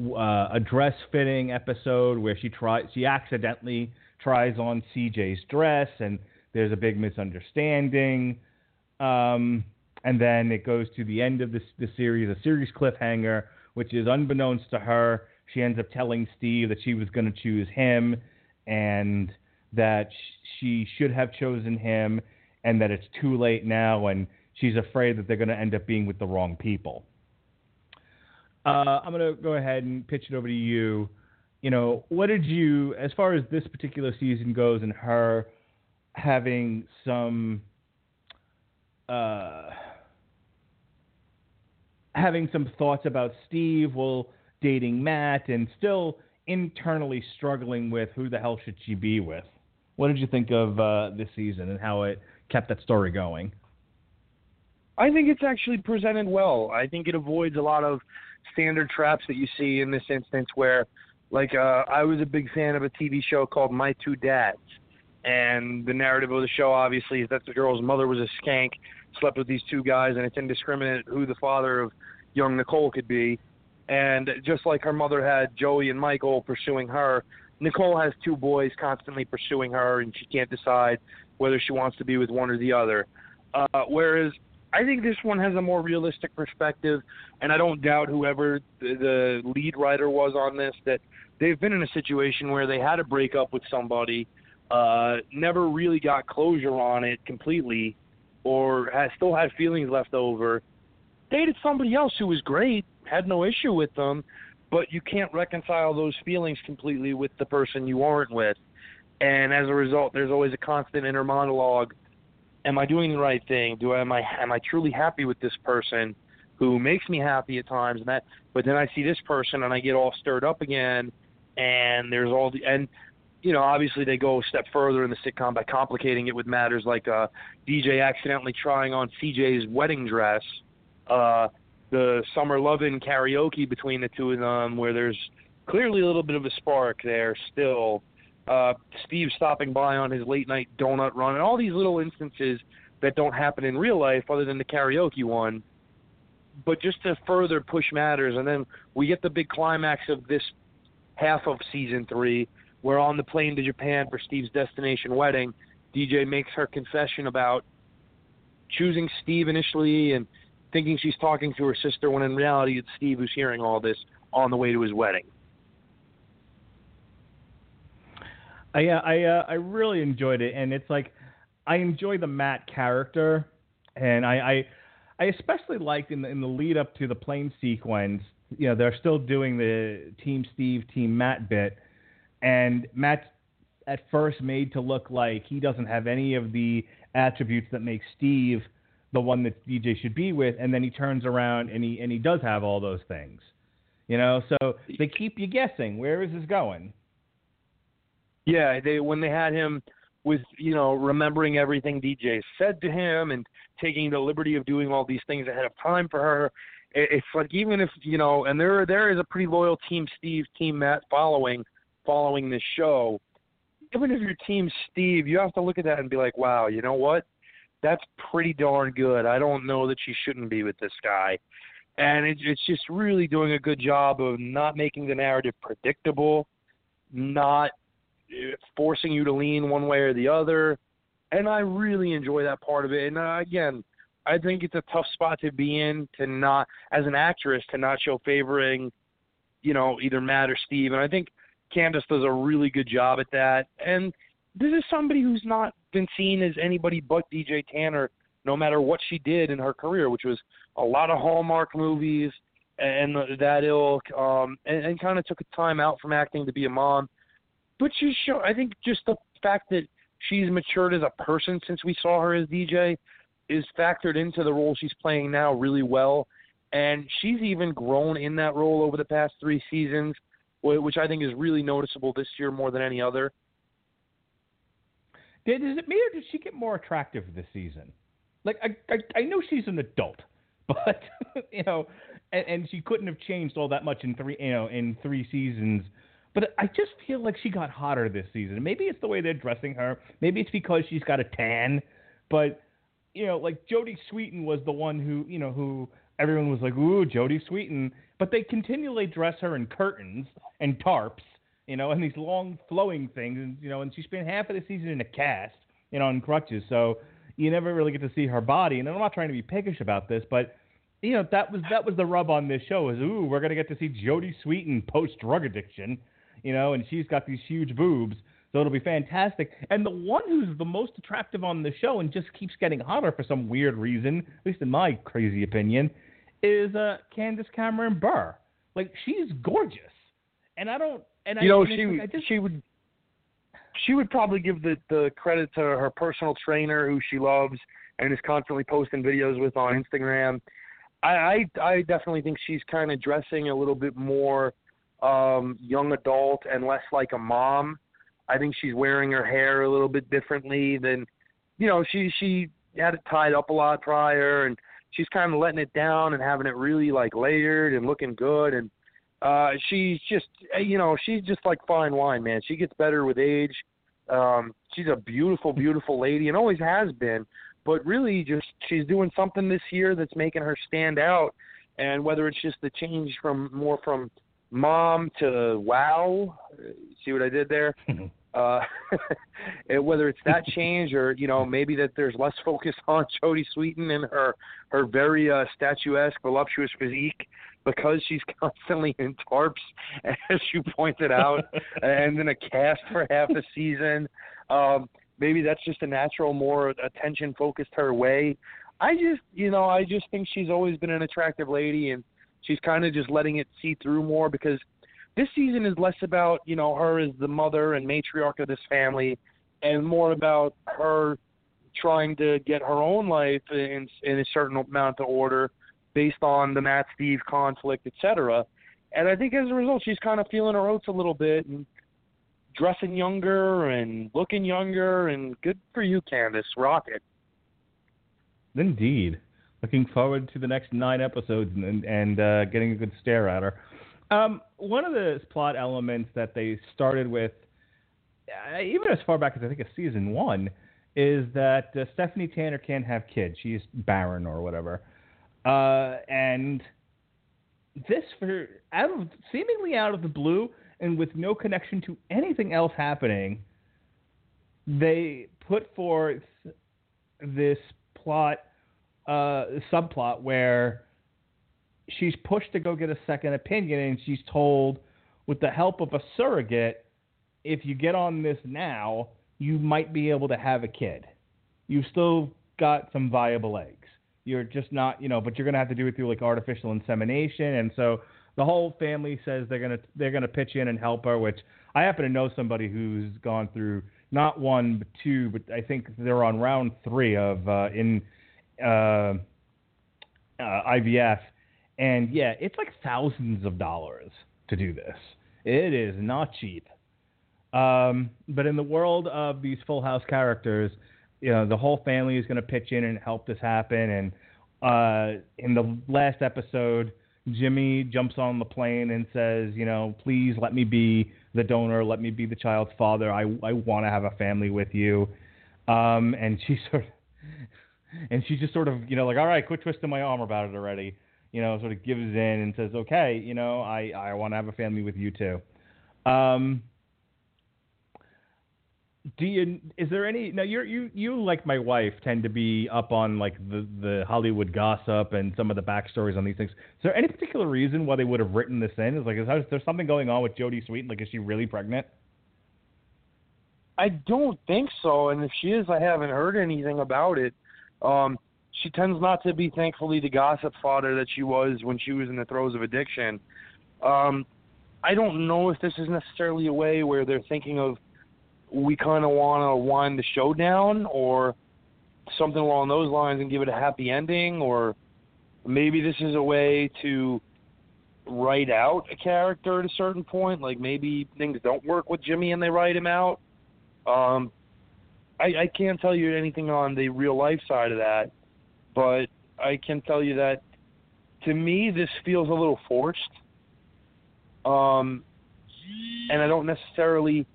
uh, a dress fitting episode where she tries she accidentally tries on CJ's dress and there's a big misunderstanding. Um, and then it goes to the end of the, the series, a series cliffhanger, which is unbeknownst to her. She ends up telling Steve that she was going to choose him and that she should have chosen him and that it's too late now and she's afraid that they're going to end up being with the wrong people. Uh, I'm going to go ahead and pitch it over to you. You know, what did you, as far as this particular season goes, and her having some, uh, having some thoughts about Steve while dating Matt, and still internally struggling with who the hell should she be with. What did you think of uh, this season and how it kept that story going? I think it's actually presented well. I think it avoids a lot of standard traps that you see in this instance where like uh I was a big fan of a TV show called My Two Dads and the narrative of the show obviously is that the girl's mother was a skank, slept with these two guys and it's indiscriminate who the father of young Nicole could be. And just like her mother had Joey and Michael pursuing her, Nicole has two boys constantly pursuing her and she can't decide whether she wants to be with one or the other. Uh, whereas I think this one has a more realistic perspective, and I don't doubt whoever the, the lead writer was on this that they've been in a situation where they had to break up with somebody, uh, never really got closure on it completely, or has still had feelings left over. Dated somebody else who was great, had no issue with them, but you can't reconcile those feelings completely with the person you aren't with. And as a result, there's always a constant inner monologue am I doing the right thing? Do I am I am I truly happy with this person who makes me happy at times and that but then I see this person and I get all stirred up again and there's all the and you know, obviously they go a step further in the sitcom by complicating it with matters like uh DJ accidentally trying on CJ's wedding dress, uh the summer loving karaoke between the two of them where there's clearly a little bit of a spark there still uh, Steve stopping by on his late night donut run, and all these little instances that don't happen in real life other than the karaoke one. But just to further push matters, and then we get the big climax of this half of season three. We're on the plane to Japan for Steve's destination wedding. DJ makes her confession about choosing Steve initially and thinking she's talking to her sister when in reality it's Steve who's hearing all this on the way to his wedding. I uh, I uh, I really enjoyed it, and it's like I enjoy the Matt character, and I I, I especially liked in the, in the lead up to the plane sequence. You know, they're still doing the Team Steve, Team Matt bit, and Matt's at first made to look like he doesn't have any of the attributes that make Steve the one that DJ should be with, and then he turns around and he and he does have all those things. You know, so they keep you guessing. Where is this going? Yeah, they when they had him with you know remembering everything DJ said to him and taking the liberty of doing all these things ahead of time for her. It's like even if you know, and there there is a pretty loyal Team Steve, Team Matt following following this show. Even if you're Team Steve, you have to look at that and be like, wow, you know what? That's pretty darn good. I don't know that she shouldn't be with this guy. And it, it's just really doing a good job of not making the narrative predictable, not forcing you to lean one way or the other. And I really enjoy that part of it. And uh, again, I think it's a tough spot to be in to not, as an actress, to not show favoring, you know, either Matt or Steve. And I think Candace does a really good job at that. And this is somebody who's not been seen as anybody but DJ Tanner, no matter what she did in her career, which was a lot of Hallmark movies and that ilk, um, and, and kind of took a time out from acting to be a mom but she's show. I think just the fact that she's matured as a person since we saw her as DJ is factored into the role she's playing now really well, and she's even grown in that role over the past three seasons, which I think is really noticeable this year more than any other. Did is it me or did she get more attractive this season? Like I I, I know she's an adult, *laughs* but you know, and, and she couldn't have changed all that much in three you know in three seasons but I just feel like she got hotter this season. Maybe it's the way they're dressing her. Maybe it's because she's got a tan. But you know, like Jodie Sweetin was the one who, you know, who everyone was like, ooh, Jodie Sweetin, but they continually dress her in curtains and tarps, you know, *laughs* and these long flowing things, and you know, and she spent half of the season in a cast, you know, on crutches, so you never really get to see her body. And I'm not trying to be piggish about this, but you know, that was that was the rub on this show is ooh, we're gonna get to see Jodie Sweetin post drug addiction, you know, and she's got these huge boobs. So it'll be fantastic. And the one who's the most attractive on the show and just keeps getting hotter for some weird reason, at least in my crazy opinion, is uh, Candace Cameron Bure. Like she's gorgeous, and I don't. And you I, know, she like, just, she would she would probably give the the credit to her personal trainer, who she loves and is constantly posting videos with on Instagram. I I, I definitely think she's kind of dressing a little bit more um young adult and less like a mom. I think she's wearing her hair a little bit differently than you know, she she had it tied up a lot prior and she's kind of letting it down and having it really like layered and looking good and uh she's just you know she's just like fine wine man. She gets better with age. Um she's a beautiful beautiful lady and always has been. But really just she's doing something this year that's making her stand out. And whether it's just the change from more from mom to wow see what i did there? *laughs* Uh *laughs* and whether it's that change or you know maybe that there's less focus *laughs* on Jodie Sweetin and her her very uh statuesque voluptuous physique because she's *laughs* constantly in tarps as you pointed out *laughs* and in a cast for half a season. Um maybe that's just a natural more attention focused her way. I just you know i just think she's always been an attractive lady and she's kind of just letting it see through more because this season is less about you know her as the mother and matriarch of this family and more about her trying to get her own life in in a certain amount of order based on the Matt Steve conflict, etc. And I think as a result, she's kind of feeling her oats a little bit and dressing younger and looking younger. And good for you, Candace. Rock it. Indeed. Looking forward to the next nine episodes and, and uh, getting a good stare at her. Um, one of the plot elements that they started with, uh, even as far back as I think it's season one, is that uh, Stephanie Tanner can't have kids. She's barren or whatever. Uh, and this, for out of seemingly out of the blue and with no connection to anything else happening, they put forth this plot uh, subplot where she's pushed to go get a second opinion and she's told with the help of a surrogate if you get on this now you might be able to have a kid. You've still got some viable eggs you're just not you know but you're going to have to do it through like artificial insemination and so the whole family says they're going to they're going to pitch in and help her which i happen to know somebody who's gone through not one but two but i think they're on round three of uh, in uh, uh, IVF, and yeah, it's like thousands of dollars to do this. It is not cheap. Um, but in the world of these Full House characters, you know, the whole family is going to pitch in and help this happen. And uh, in the last episode, Jimmy jumps on the plane and says, you know, please let me be the donor, let me be the child's father. I I want to have a family with you. Um, and she *laughs* sort of and she just sort of, you know, like, all right, quit twisting my arm about it already. You know, sort of gives in and says, okay, you know, I, I want to have a family with you too. Um, do you? Is there any? Now, you're you you like my wife tend to be up on like the the Hollywood gossip and some of the backstories on these things. Is there any particular reason why they would have written this in? Is like, is there something going on with Jodie Sweetin? Like, is she really pregnant? I don't think so, and if she is, I haven't heard anything about it. Um, she tends not to be, thankfully, the gossip fodder that she was when she was in the throes of addiction. Um, I don't know if this is necessarily a way where they're thinking of we kind of want to wind the show down or something along those lines and give it a happy ending, or maybe this is a way to write out a character at a certain point. Like maybe things don't work with Jimmy and they write him out. Um, I, I can't tell you anything on the real life side of that, but I can tell you that to me this feels a little forced. Um, and I don't necessarily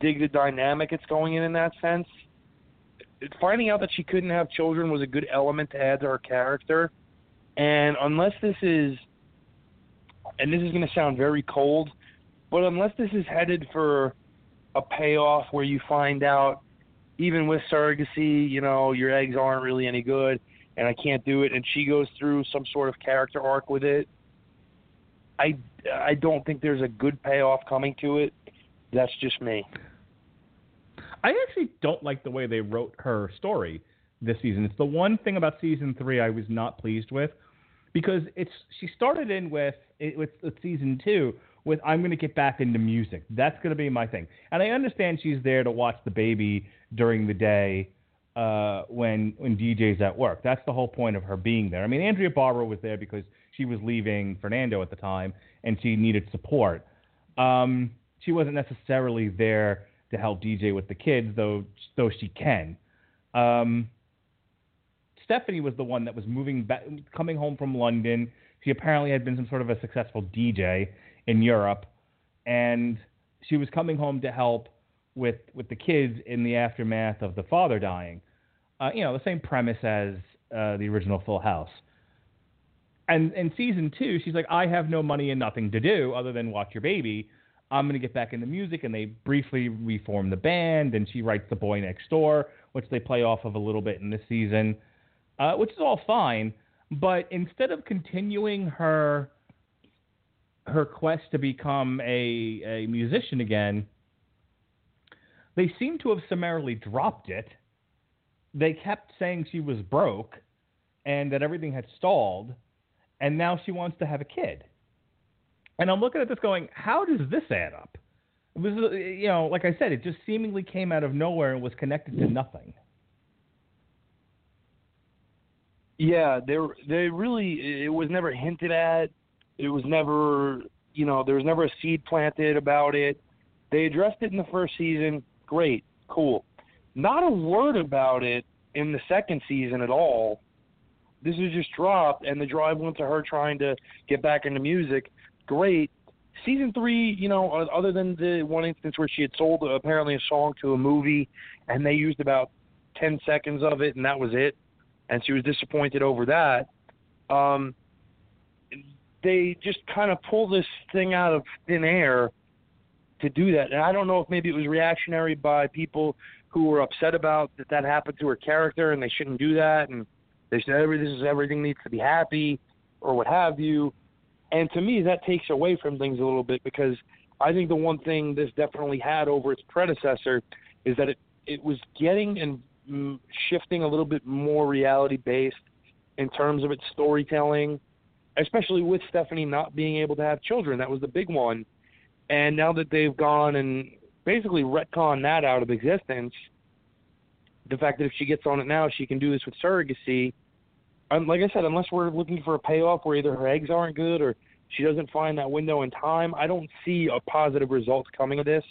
dig the dynamic it's going in in that sense. finding out that she couldn't have children was a good element to add to her character. And unless this is, and this is going to sound very cold, but unless this is headed for a payoff where you find out, even with surrogacy, you know, your eggs aren't really any good, and I can't do it, and she goes through some sort of character arc with it. I I don't think there's a good payoff coming to it. That's just me. I actually don't like the way they wrote her story this season. It's the one thing about season three I was not pleased with because it's she started in with with, with season two with I'm going to get back into music. That's going to be my thing. And I understand she's there to watch the baby during the day uh, when when DJ's at work. That's the whole point of her being there. I mean, Andrea Barber was there because she was leaving Fernando at the time and she needed support. Um, she wasn't necessarily there to help DJ with the kids, though though she can. Um, Stephanie was the one that was moving back, coming home from London. She apparently had been some sort of a successful DJ in Europe, and she was coming home to help with with the kids in the aftermath of the father dying. Uh, you know, the same premise as uh, the original Full House. And in season two, she's like, I have no money and nothing to do other than watch your baby. I'm going to get back into music. And they briefly reform the band, and she writes The Boy Next Door, which they play off of a little bit in this season, uh, which is all fine. But instead of continuing her her quest to become a, a musician again, they seem to have summarily dropped it. They kept saying she was broke and that everything had stalled, and now she wants to have a kid. And I'm looking at this going, how does this add up? It was, uh, you know, like I said, it just seemingly came out of nowhere and was connected to nothing. Yeah, there, they really, it was never hinted at. It was never, you know, there was never a seed planted about it. They addressed it in the first season. Great, cool. Not a word about it in the second season at all. This was just dropped, and the drive went to her trying to get back into music. Great. Season three, you know, other than the one instance where she had sold apparently a song to a movie, and they used about ten seconds of it, and that was it, and she was disappointed over that. Um, they just kind of pull this thing out of thin air to do that. And I don't know if maybe it was reactionary by people who were upset about that that happened to her character and they shouldn't do that and they said every this is everything needs to be happy or what have you. And to me that takes away from things a little bit because I think the one thing this definitely had over its predecessor is that it it was getting and mm, shifting a little bit more reality based in terms of its storytelling especially with Stephanie not being able to have children. That was the big one. And now that they've gone and basically retconned that out of existence, the fact that if she gets on it now, she can do this with surrogacy. Um, like I said, unless we're looking for a payoff where either her eggs aren't good or she doesn't find that window in time, I don't see a positive results coming of this.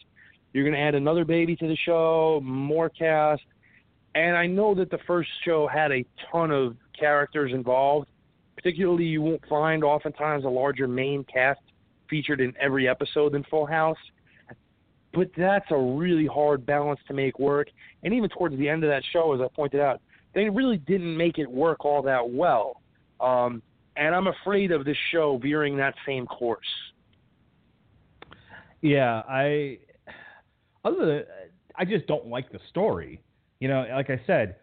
You're going to add another baby to the show, more cast. And I know that the first show had a ton of characters involved Particularly, you won't find oftentimes a larger main cast featured in every episode in Full House. But that's a really hard balance to make work. And even towards the end of that show, as I pointed out, they really didn't make it work all that well. Um, and I'm afraid of this show veering that same course. Yeah, I other than I just don't like the story. You know, like I said,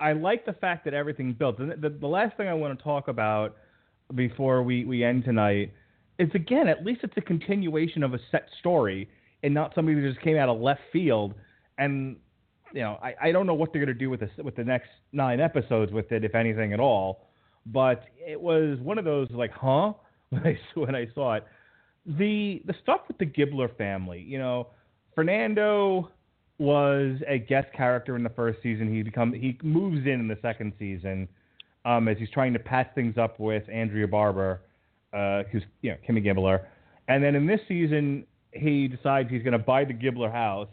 I like the fact that everything built. The, the, the last thing I want to talk about before we, we end tonight is again, at least it's a continuation of a set story and not somebody who just came out of left field. And you know, I, I don't know what they're going to do with this with the next nine episodes with it, if anything at all. But it was one of those like, huh? *laughs* When I when I saw it, the the stuff with the Gibbler family, you know, Fernando was a guest character in the first season. He become he moves in in the second season um, as he's trying to patch things up with Andrea Barber, uh, who's you know Kimmy Gibbler, and then in this season he decides he's going to buy the Gibbler house,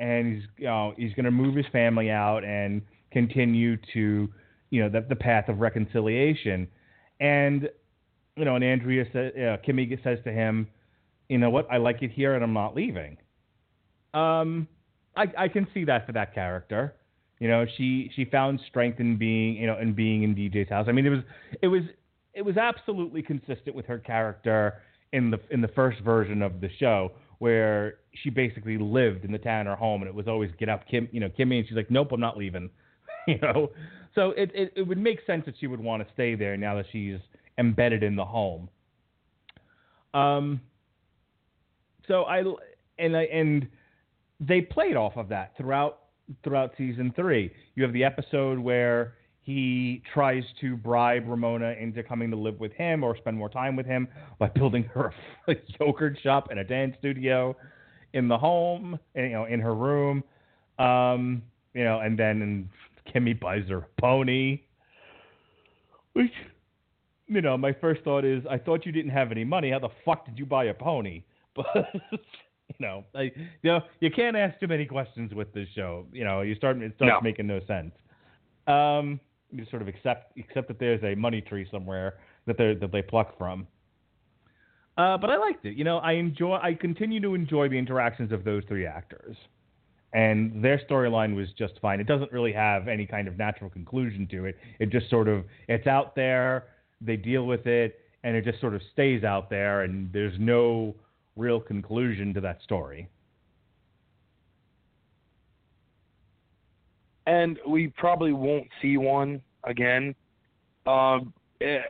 and he's you know he's going to move his family out and continue to you know the, the path of reconciliation, and you know and Andrea says uh, Kimmy says to him, you know what I like it here and I'm not leaving. Um, I, I can see that for that character. You know, she she found strength in being you know in being in DJ's house. I mean, it was it was it was absolutely consistent with her character in the in the first version of the show where she basically lived in the Tanner home and it was always get up Kim you know Kimmy and she's like nope I'm not leaving *laughs* you know so it, it it would make sense that she would want to stay there now that she's embedded in the home um so I and I and they played off of that throughout throughout season three. You have the episode where he tries to bribe Ramona into coming to live with him or spend more time with him by building her a *laughs* yogurt shop and a dance studio in the home, and, you know, in her room. Um, you know, and then Kimmy buys her a pony, which, you know, my first thought is, I thought you didn't have any money. How the fuck did you buy a pony? *laughs* But you know, I, you know, you can't ask too many questions with this show. You know, you start it starts No. making no sense. Um, you sort of accept accept that there's a money tree somewhere that they that they pluck from. Uh, but I liked it. You know, I enjoy. I continue to enjoy the interactions of those three actors, and their storyline was just fine. It doesn't really have any kind of natural conclusion to it. It just sort of it's out there. They deal with it, and it just sort of stays out there, and there's no real conclusion to that story. And we probably won't see one again. Um, eh,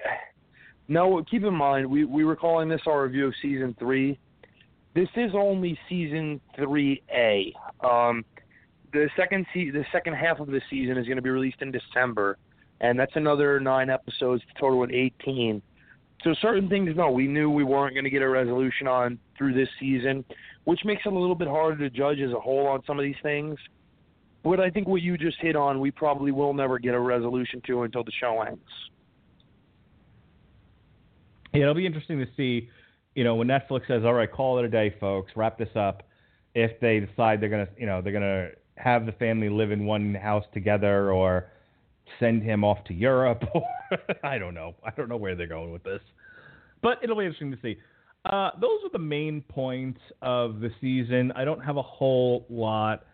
no, keep in mind we we were calling this our review of season three. This is only season three A. Um, the second se- the second half of the season is going to be released in December, and that's another nine episodes to total at eighteen. So certain things, no, we knew we weren't going to get a resolution on through this season, which makes it a little bit harder to judge as a whole on some of these things. But I think what you just hit on, we probably will never get a resolution to until the show ends. Yeah, it'll be interesting to see, you know, when Netflix says, "All right, call it a day, folks, wrap this up." If they decide they're gonna, you know, they're gonna have the family live in one house together, or send him off to Europe, or *laughs* I don't know, I don't know where they're going with this, but it'll be interesting to see. Uh, those are the main points of the season. I don't have a whole lot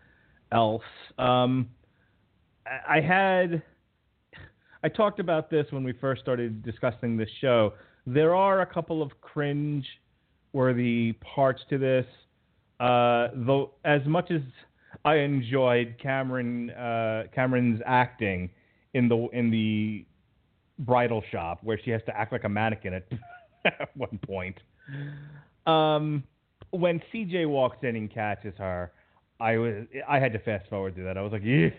else. Um, I had I talked about this when we first started discussing this show. There are a couple of cringe worthy parts to this. Uh, though as much as I enjoyed Cameron uh, Cameron's acting in the in the bridal shop where she has to act like a mannequin at, *laughs* at one point. Um, when CJ walks in and catches her, I was I had to fast forward through that. I was like, yeah.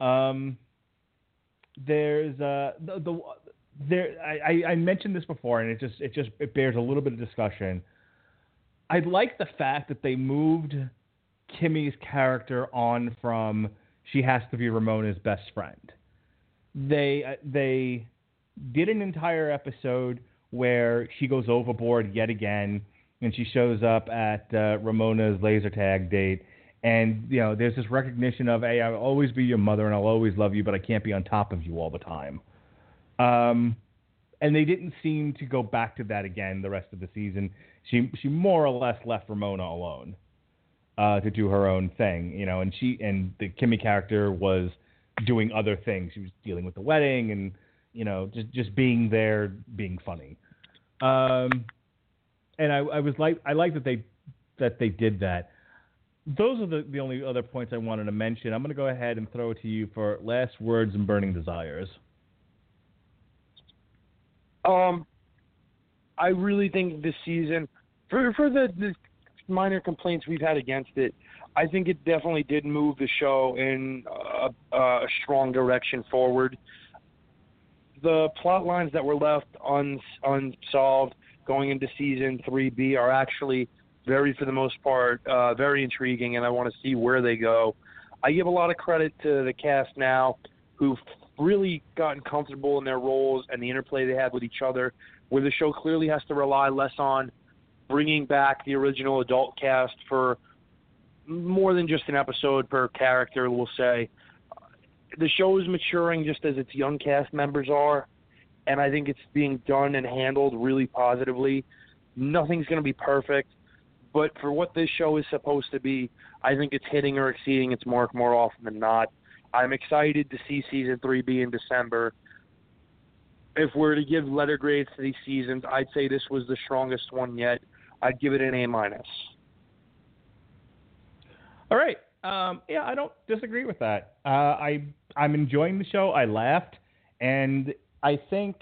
Um, there's uh the, the there I, I mentioned this before and it just it just it bears a little bit of discussion. I like the fact that they moved Kimmy's character on from she has to be Ramona's best friend. They uh, they did an entire episode where she goes overboard yet again and she shows up at uh, Ramona's laser tag date and you know there's this recognition of hey I'll always be your mother and I'll always love you but I can't be on top of you all the time. Um and they didn't seem to go back to that again the rest of the season. She she more or less left Ramona alone uh, to do her own thing, you know, and she and the Kimmy character was doing other things. She was dealing with the wedding and you know just just being there, being funny. Um, and I, I was like I like that they that they did that. Those are the, the only other points I wanted to mention. I'm going to go ahead and throw it to you for last words and burning desires. Um, I really think this season, for for the, the minor complaints we've had against it, I think it definitely did move the show in a, a strong direction forward. The plot lines that were left un, unsolved going into season 3B are actually very, for the most part, uh, very intriguing, and I want to see where they go. I give a lot of credit to the cast now, who've really gotten comfortable in their roles and the interplay they have with each other, where the show clearly has to rely less on bringing back the original adult cast for more than just an episode per character, we'll say. The show is maturing just as its young cast members are, and I think it's being done and handled really positively. Nothing's going to be perfect, but for what this show is supposed to be, I think it's hitting or exceeding its mark more often than not. I'm excited to see season three be in December. If we're to give letter grades to these seasons, I'd say this was the strongest one yet. I'd give it an A minus. All right. Um, yeah, I don't disagree with that. Uh, I I'm enjoying the show. I laughed, and I think,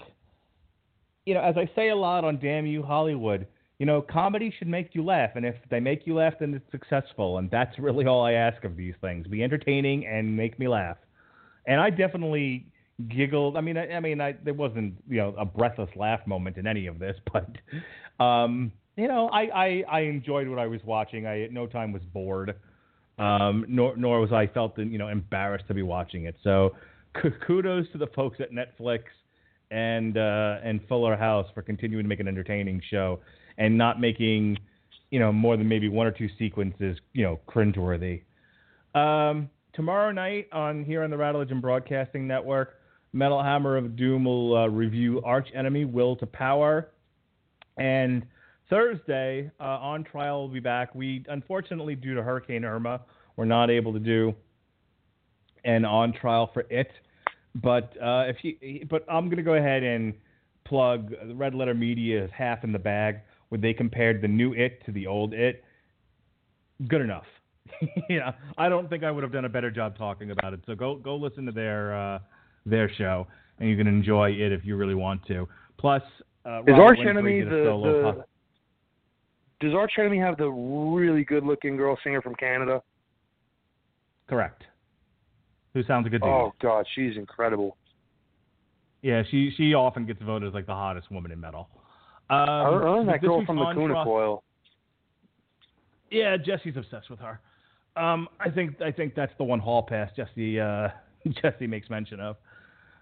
you know, as I say a lot on Damn You Hollywood, you know, comedy should make you laugh, and if they make you laugh, then it's successful, and that's *laughs* really all I ask of these things: be entertaining and make me laugh. And I definitely giggled. I mean, I, I mean, I, there wasn't you know a breathless laugh moment in any of this, *laughs* but um, you know, I, I I enjoyed what I was watching. I at no time was bored um, nor nor was I felt you know embarrassed to be watching it. So kudos to the folks at Netflix and uh, and Fuller House for continuing to make an entertaining show and not making you know more than maybe one or two sequences you know cringeworthy. Um, tomorrow night on here on the Radulich Broadcasting Network, Metal Hammer of Doom will uh, review Arch Enemy Will to Power and Thursday, uh, on trial will be back. We unfortunately, due to Hurricane Irma, we're not able to do an on trial for it. But uh, if you, but I'm going to go ahead and plug Red Letter Media is half in the bag, where they compared the new it to the old it. Good enough. *laughs* yeah, I don't think I would have done a better job talking about it. So go go listen to their uh, their show, and you can enjoy it if you really want to. Plus, uh, is Arch Enemy the, the does Arch Enemy have the really good looking girl singer from Canada? Correct. Who sounds a good dude. Oh god, she's incredible. Yeah, she she often gets voted as like the hottest woman in metal. Um, her, that girl from Lacuna Coil. Yeah, Jesse's obsessed with her. Um, I think I think that's the one hall pass Jesse uh, *laughs* Jesse makes mention of.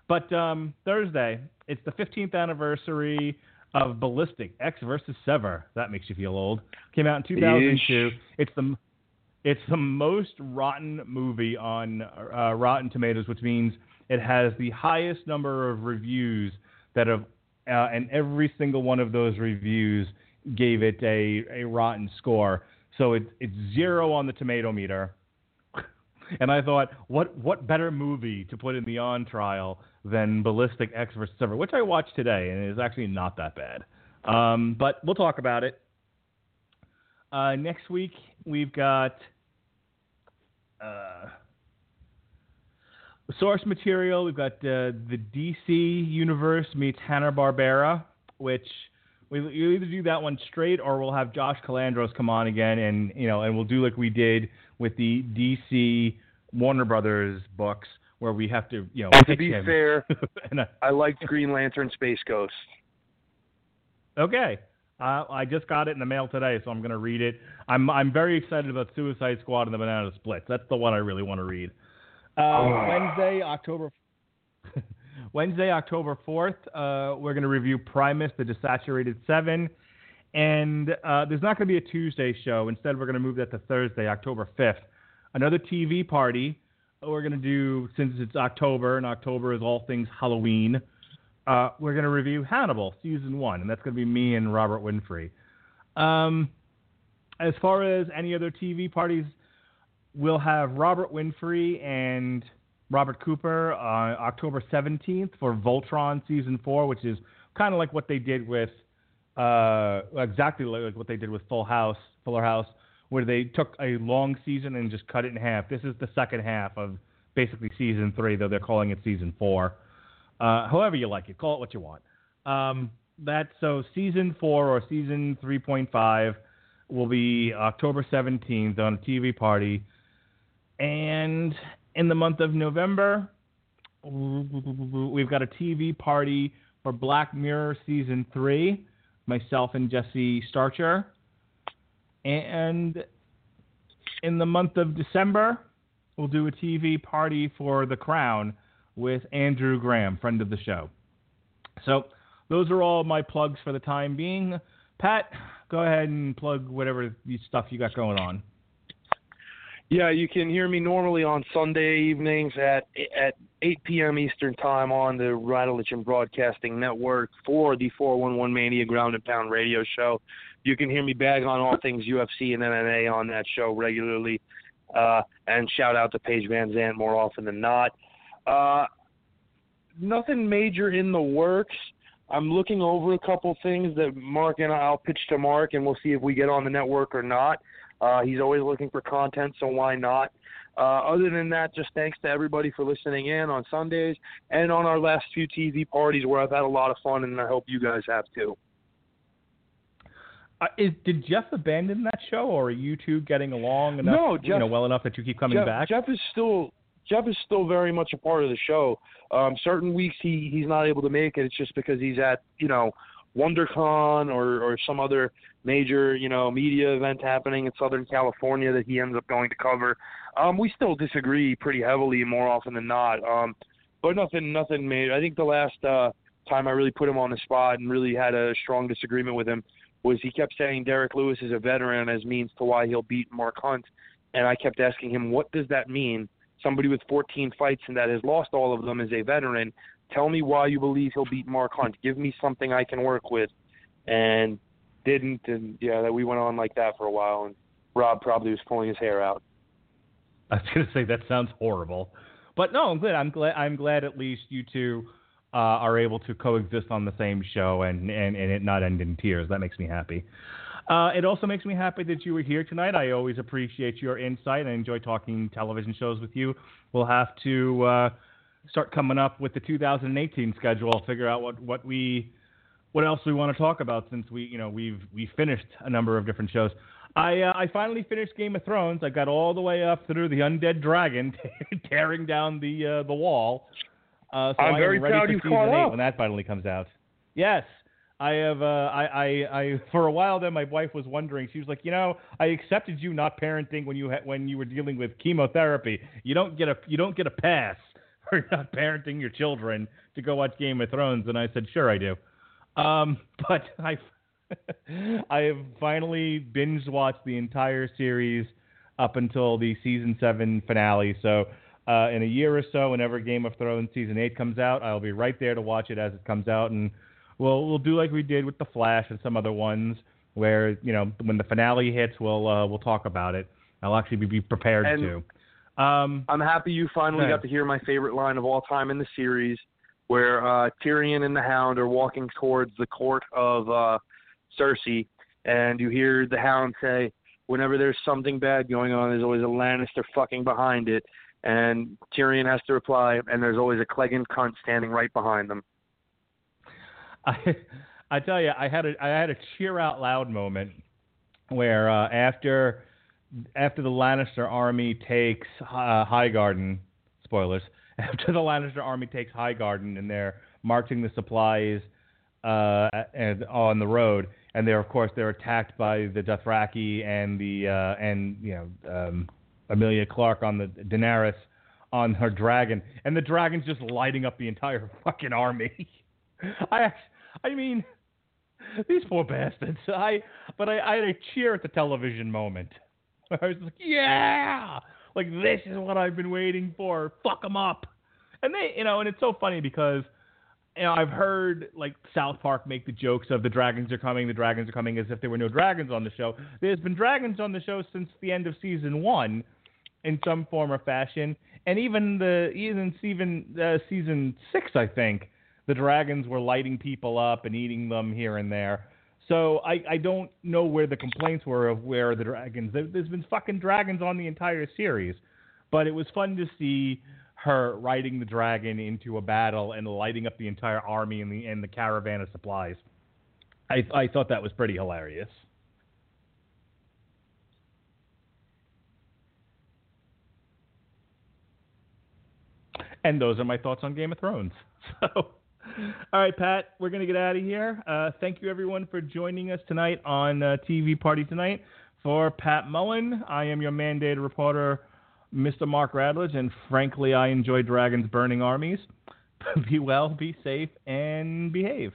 But um, Thursday, it's the 15th anniversary of Ballistic Ecks versus Sever. That makes you feel old. Came out in 2002. It's the it's the most rotten movie on uh, Rotten Tomatoes, which means it has the highest number of reviews that have, uh, and every single one of those reviews gave it a, a rotten score. So it's it's zero on the tomato meter. *laughs* and I thought, what what better movie to put in the on trial than Ballistic Ecks versus Sever, which I watched today, and it is actually not that bad. Um, but we'll talk about it. Uh, next week we've got uh, source material. We've got uh, the DC universe meets Hanna Barbera, which we will either do that one straight or we'll have Josh Calandros come on again, and you know, and we'll do like we did with the DC Warner Brothers books where we have to, you know. And to be him. fair, *laughs* I, I liked Green Lantern Space Ghost. Okay. Uh, I just got it in the mail today, so I'm going to read it. I'm I'm very excited about Suicide Squad and the Banana Splits. That's the one I really want to read. Uh. Wednesday, October *laughs* Wednesday, October 4th, uh, we're going to review Primus, the Desaturated 7. And uh, there's not going to be a Tuesday show. Instead, we're going to move that to Thursday, October 5th. Another TV party we're going to do, since it's October, and October is all things Halloween, uh, we're going to review Hannibal season one, and that's going to be me and Robert Winfree. Um, as far as any other TV parties, we'll have Robert Winfree and Robert Cooper on October 17th for Voltron season four, which is kind of like what they did with, uh, exactly like what they did with Full House, Fuller House where they took a long season and just cut it in half. This is the second half of basically season three, though they're calling it season four. Uh, however you like it, call it what you want. Um, that so season four or season 3.5 will be October 17th on a TV party, and in the month of November, we've got a TV party for Black Mirror season three. Myself and Jesse Starcher. And in the month of December, we'll do a TV party for The Crown with Andrew Graham, friend of the show. So those are all my plugs for the time being. Pat, go ahead and plug whatever stuff you got going on. Yeah, you can hear me normally on Sunday evenings at at 8 p.m. Eastern Time on the Radulich Broadcasting Network for the 411 Mania Ground and Pound Radio Show. You can hear me bag on all things UFC and MMA on that show regularly. Uh, and shout out to Paige VanZant more often than not. Uh, nothing major in the works. I'm looking over a couple things that Mark and I'll pitch to Mark, and we'll see if we get on the network or not. Uh, he's always looking for content, so why not? Uh, other than that, just thanks to everybody for listening in on Sundays and on our last few TV parties where I've had a lot of fun, and I hope you guys have too. Uh, is, did Jeff abandon that show, or are you two getting along enough, No, Jeff- you know, well enough that you keep coming Jeff, back? Jeff is still Jeff is still very much a part of the show. Um, certain weeks he he's not able to make it. It's just because he's at you know WonderCon or or some other major you know media event happening in Southern California that he ends up going to cover. Um, we still disagree pretty heavily more often than not. Um, but nothing nothing major. I think the last uh, time I really put him on the spot and really had a strong disagreement with him was he kept saying Derrick Lewis is a veteran as means to why he'll beat Mark Hunt, and I kept asking him what does that mean? Somebody with 14 fights and that has lost all of them is a veteran. Tell me why you believe he'll beat Mark Hunt. Give me something I can work with, and didn't. And yeah, that we went on like that for a while, and Rob probably was pulling his hair out. *laughs* I was gonna say that sounds horrible, but no, I'm glad. I'm glad. I'm glad at least you two uh, are able to coexist on the same show and, and and it not end in tears. That makes me happy. Uh, it also makes me happy that you were here tonight. I always appreciate your insight. I enjoy talking television shows with you. We'll have to uh, start coming up with the 2018 schedule. Figure out what, what we what else we want to talk about since we you know we've we finished a number of different shows. I uh, I finally finished Game of Thrones. I got all the way up through the undead dragon *laughs* tearing down the uh, the wall. Uh, so I'm very proud for you caught up. when that finally comes out. Yes, I have. Uh, I, I I for a while then my wife was wondering. She was like, you know, I accepted you not parenting when you ha- when you were dealing with chemotherapy. You don't get a you don't get a pass *laughs* for not parenting your children to go watch Game of Thrones. And I said, sure, I do. Um, *laughs* but I *laughs* I have finally binge watched the entire series up until the season seven finale. So uh, in a year or so, whenever Game of Thrones season eight comes out, I'll be right there to watch it as it comes out, and we'll we'll do like we did with the Flash and some other ones, where you know when the finale hits, we'll uh, we'll talk about it. I'll actually be, prepared And- to. Um, I'm happy you finally Go got to hear my favorite line of all time in the series, where uh, Tyrion and the Hound are walking towards the court of uh, Cersei, and you hear the Hound say, "Whenever there's something bad going on, there's always a Lannister fucking behind it." And Tyrion has to reply, "And there's always a Clegane cunt standing right behind them." *laughs* I tell you, I had a I had a cheer out loud moment where uh, after after the Lannister army takes uh, Highgarden, spoilers. *laughs* After the Lannister army takes Highgarden and they're marching the supplies uh, and on the road, and they're of course they're attacked by the Dothraki and the uh, and you know um, Emilia Clarke on the Daenerys on her dragon, and the dragon's just lighting up the entire *laughs* fucking army. I act- I mean, *laughs* these poor bastards. I but I, I had a cheer at the television moment. *laughs* I was like, yeah, like this is what I've been waiting for. Fuck them up. And they, you know, and it's so funny because you know I've heard like South Park make the jokes of the dragons are coming, the dragons are coming, as if there were no dragons on the show. There's been dragons on the show since the end of season one, in some form or fashion, and even the even even uh, season six, I think the dragons were lighting people up and eating them here and there. So I, I don't know where the complaints were of where the dragons. There, there's been fucking dragons on the entire series, but it was fun to see her riding the dragon into a battle and lighting up the entire army and the and the caravan of supplies. I I thought that was pretty hilarious. And those are my thoughts on Game of Thrones. *laughs* So, *laughs* all right, Pat, we're going to get out of here. Uh, thank you, everyone, for joining us tonight on uh, TV Party Tonight. For Pat Mullin, I am your mandated reporter, Mr. Mark Radulich, and frankly, I enjoy dragons burning armies. *laughs* be well, be safe, and behave.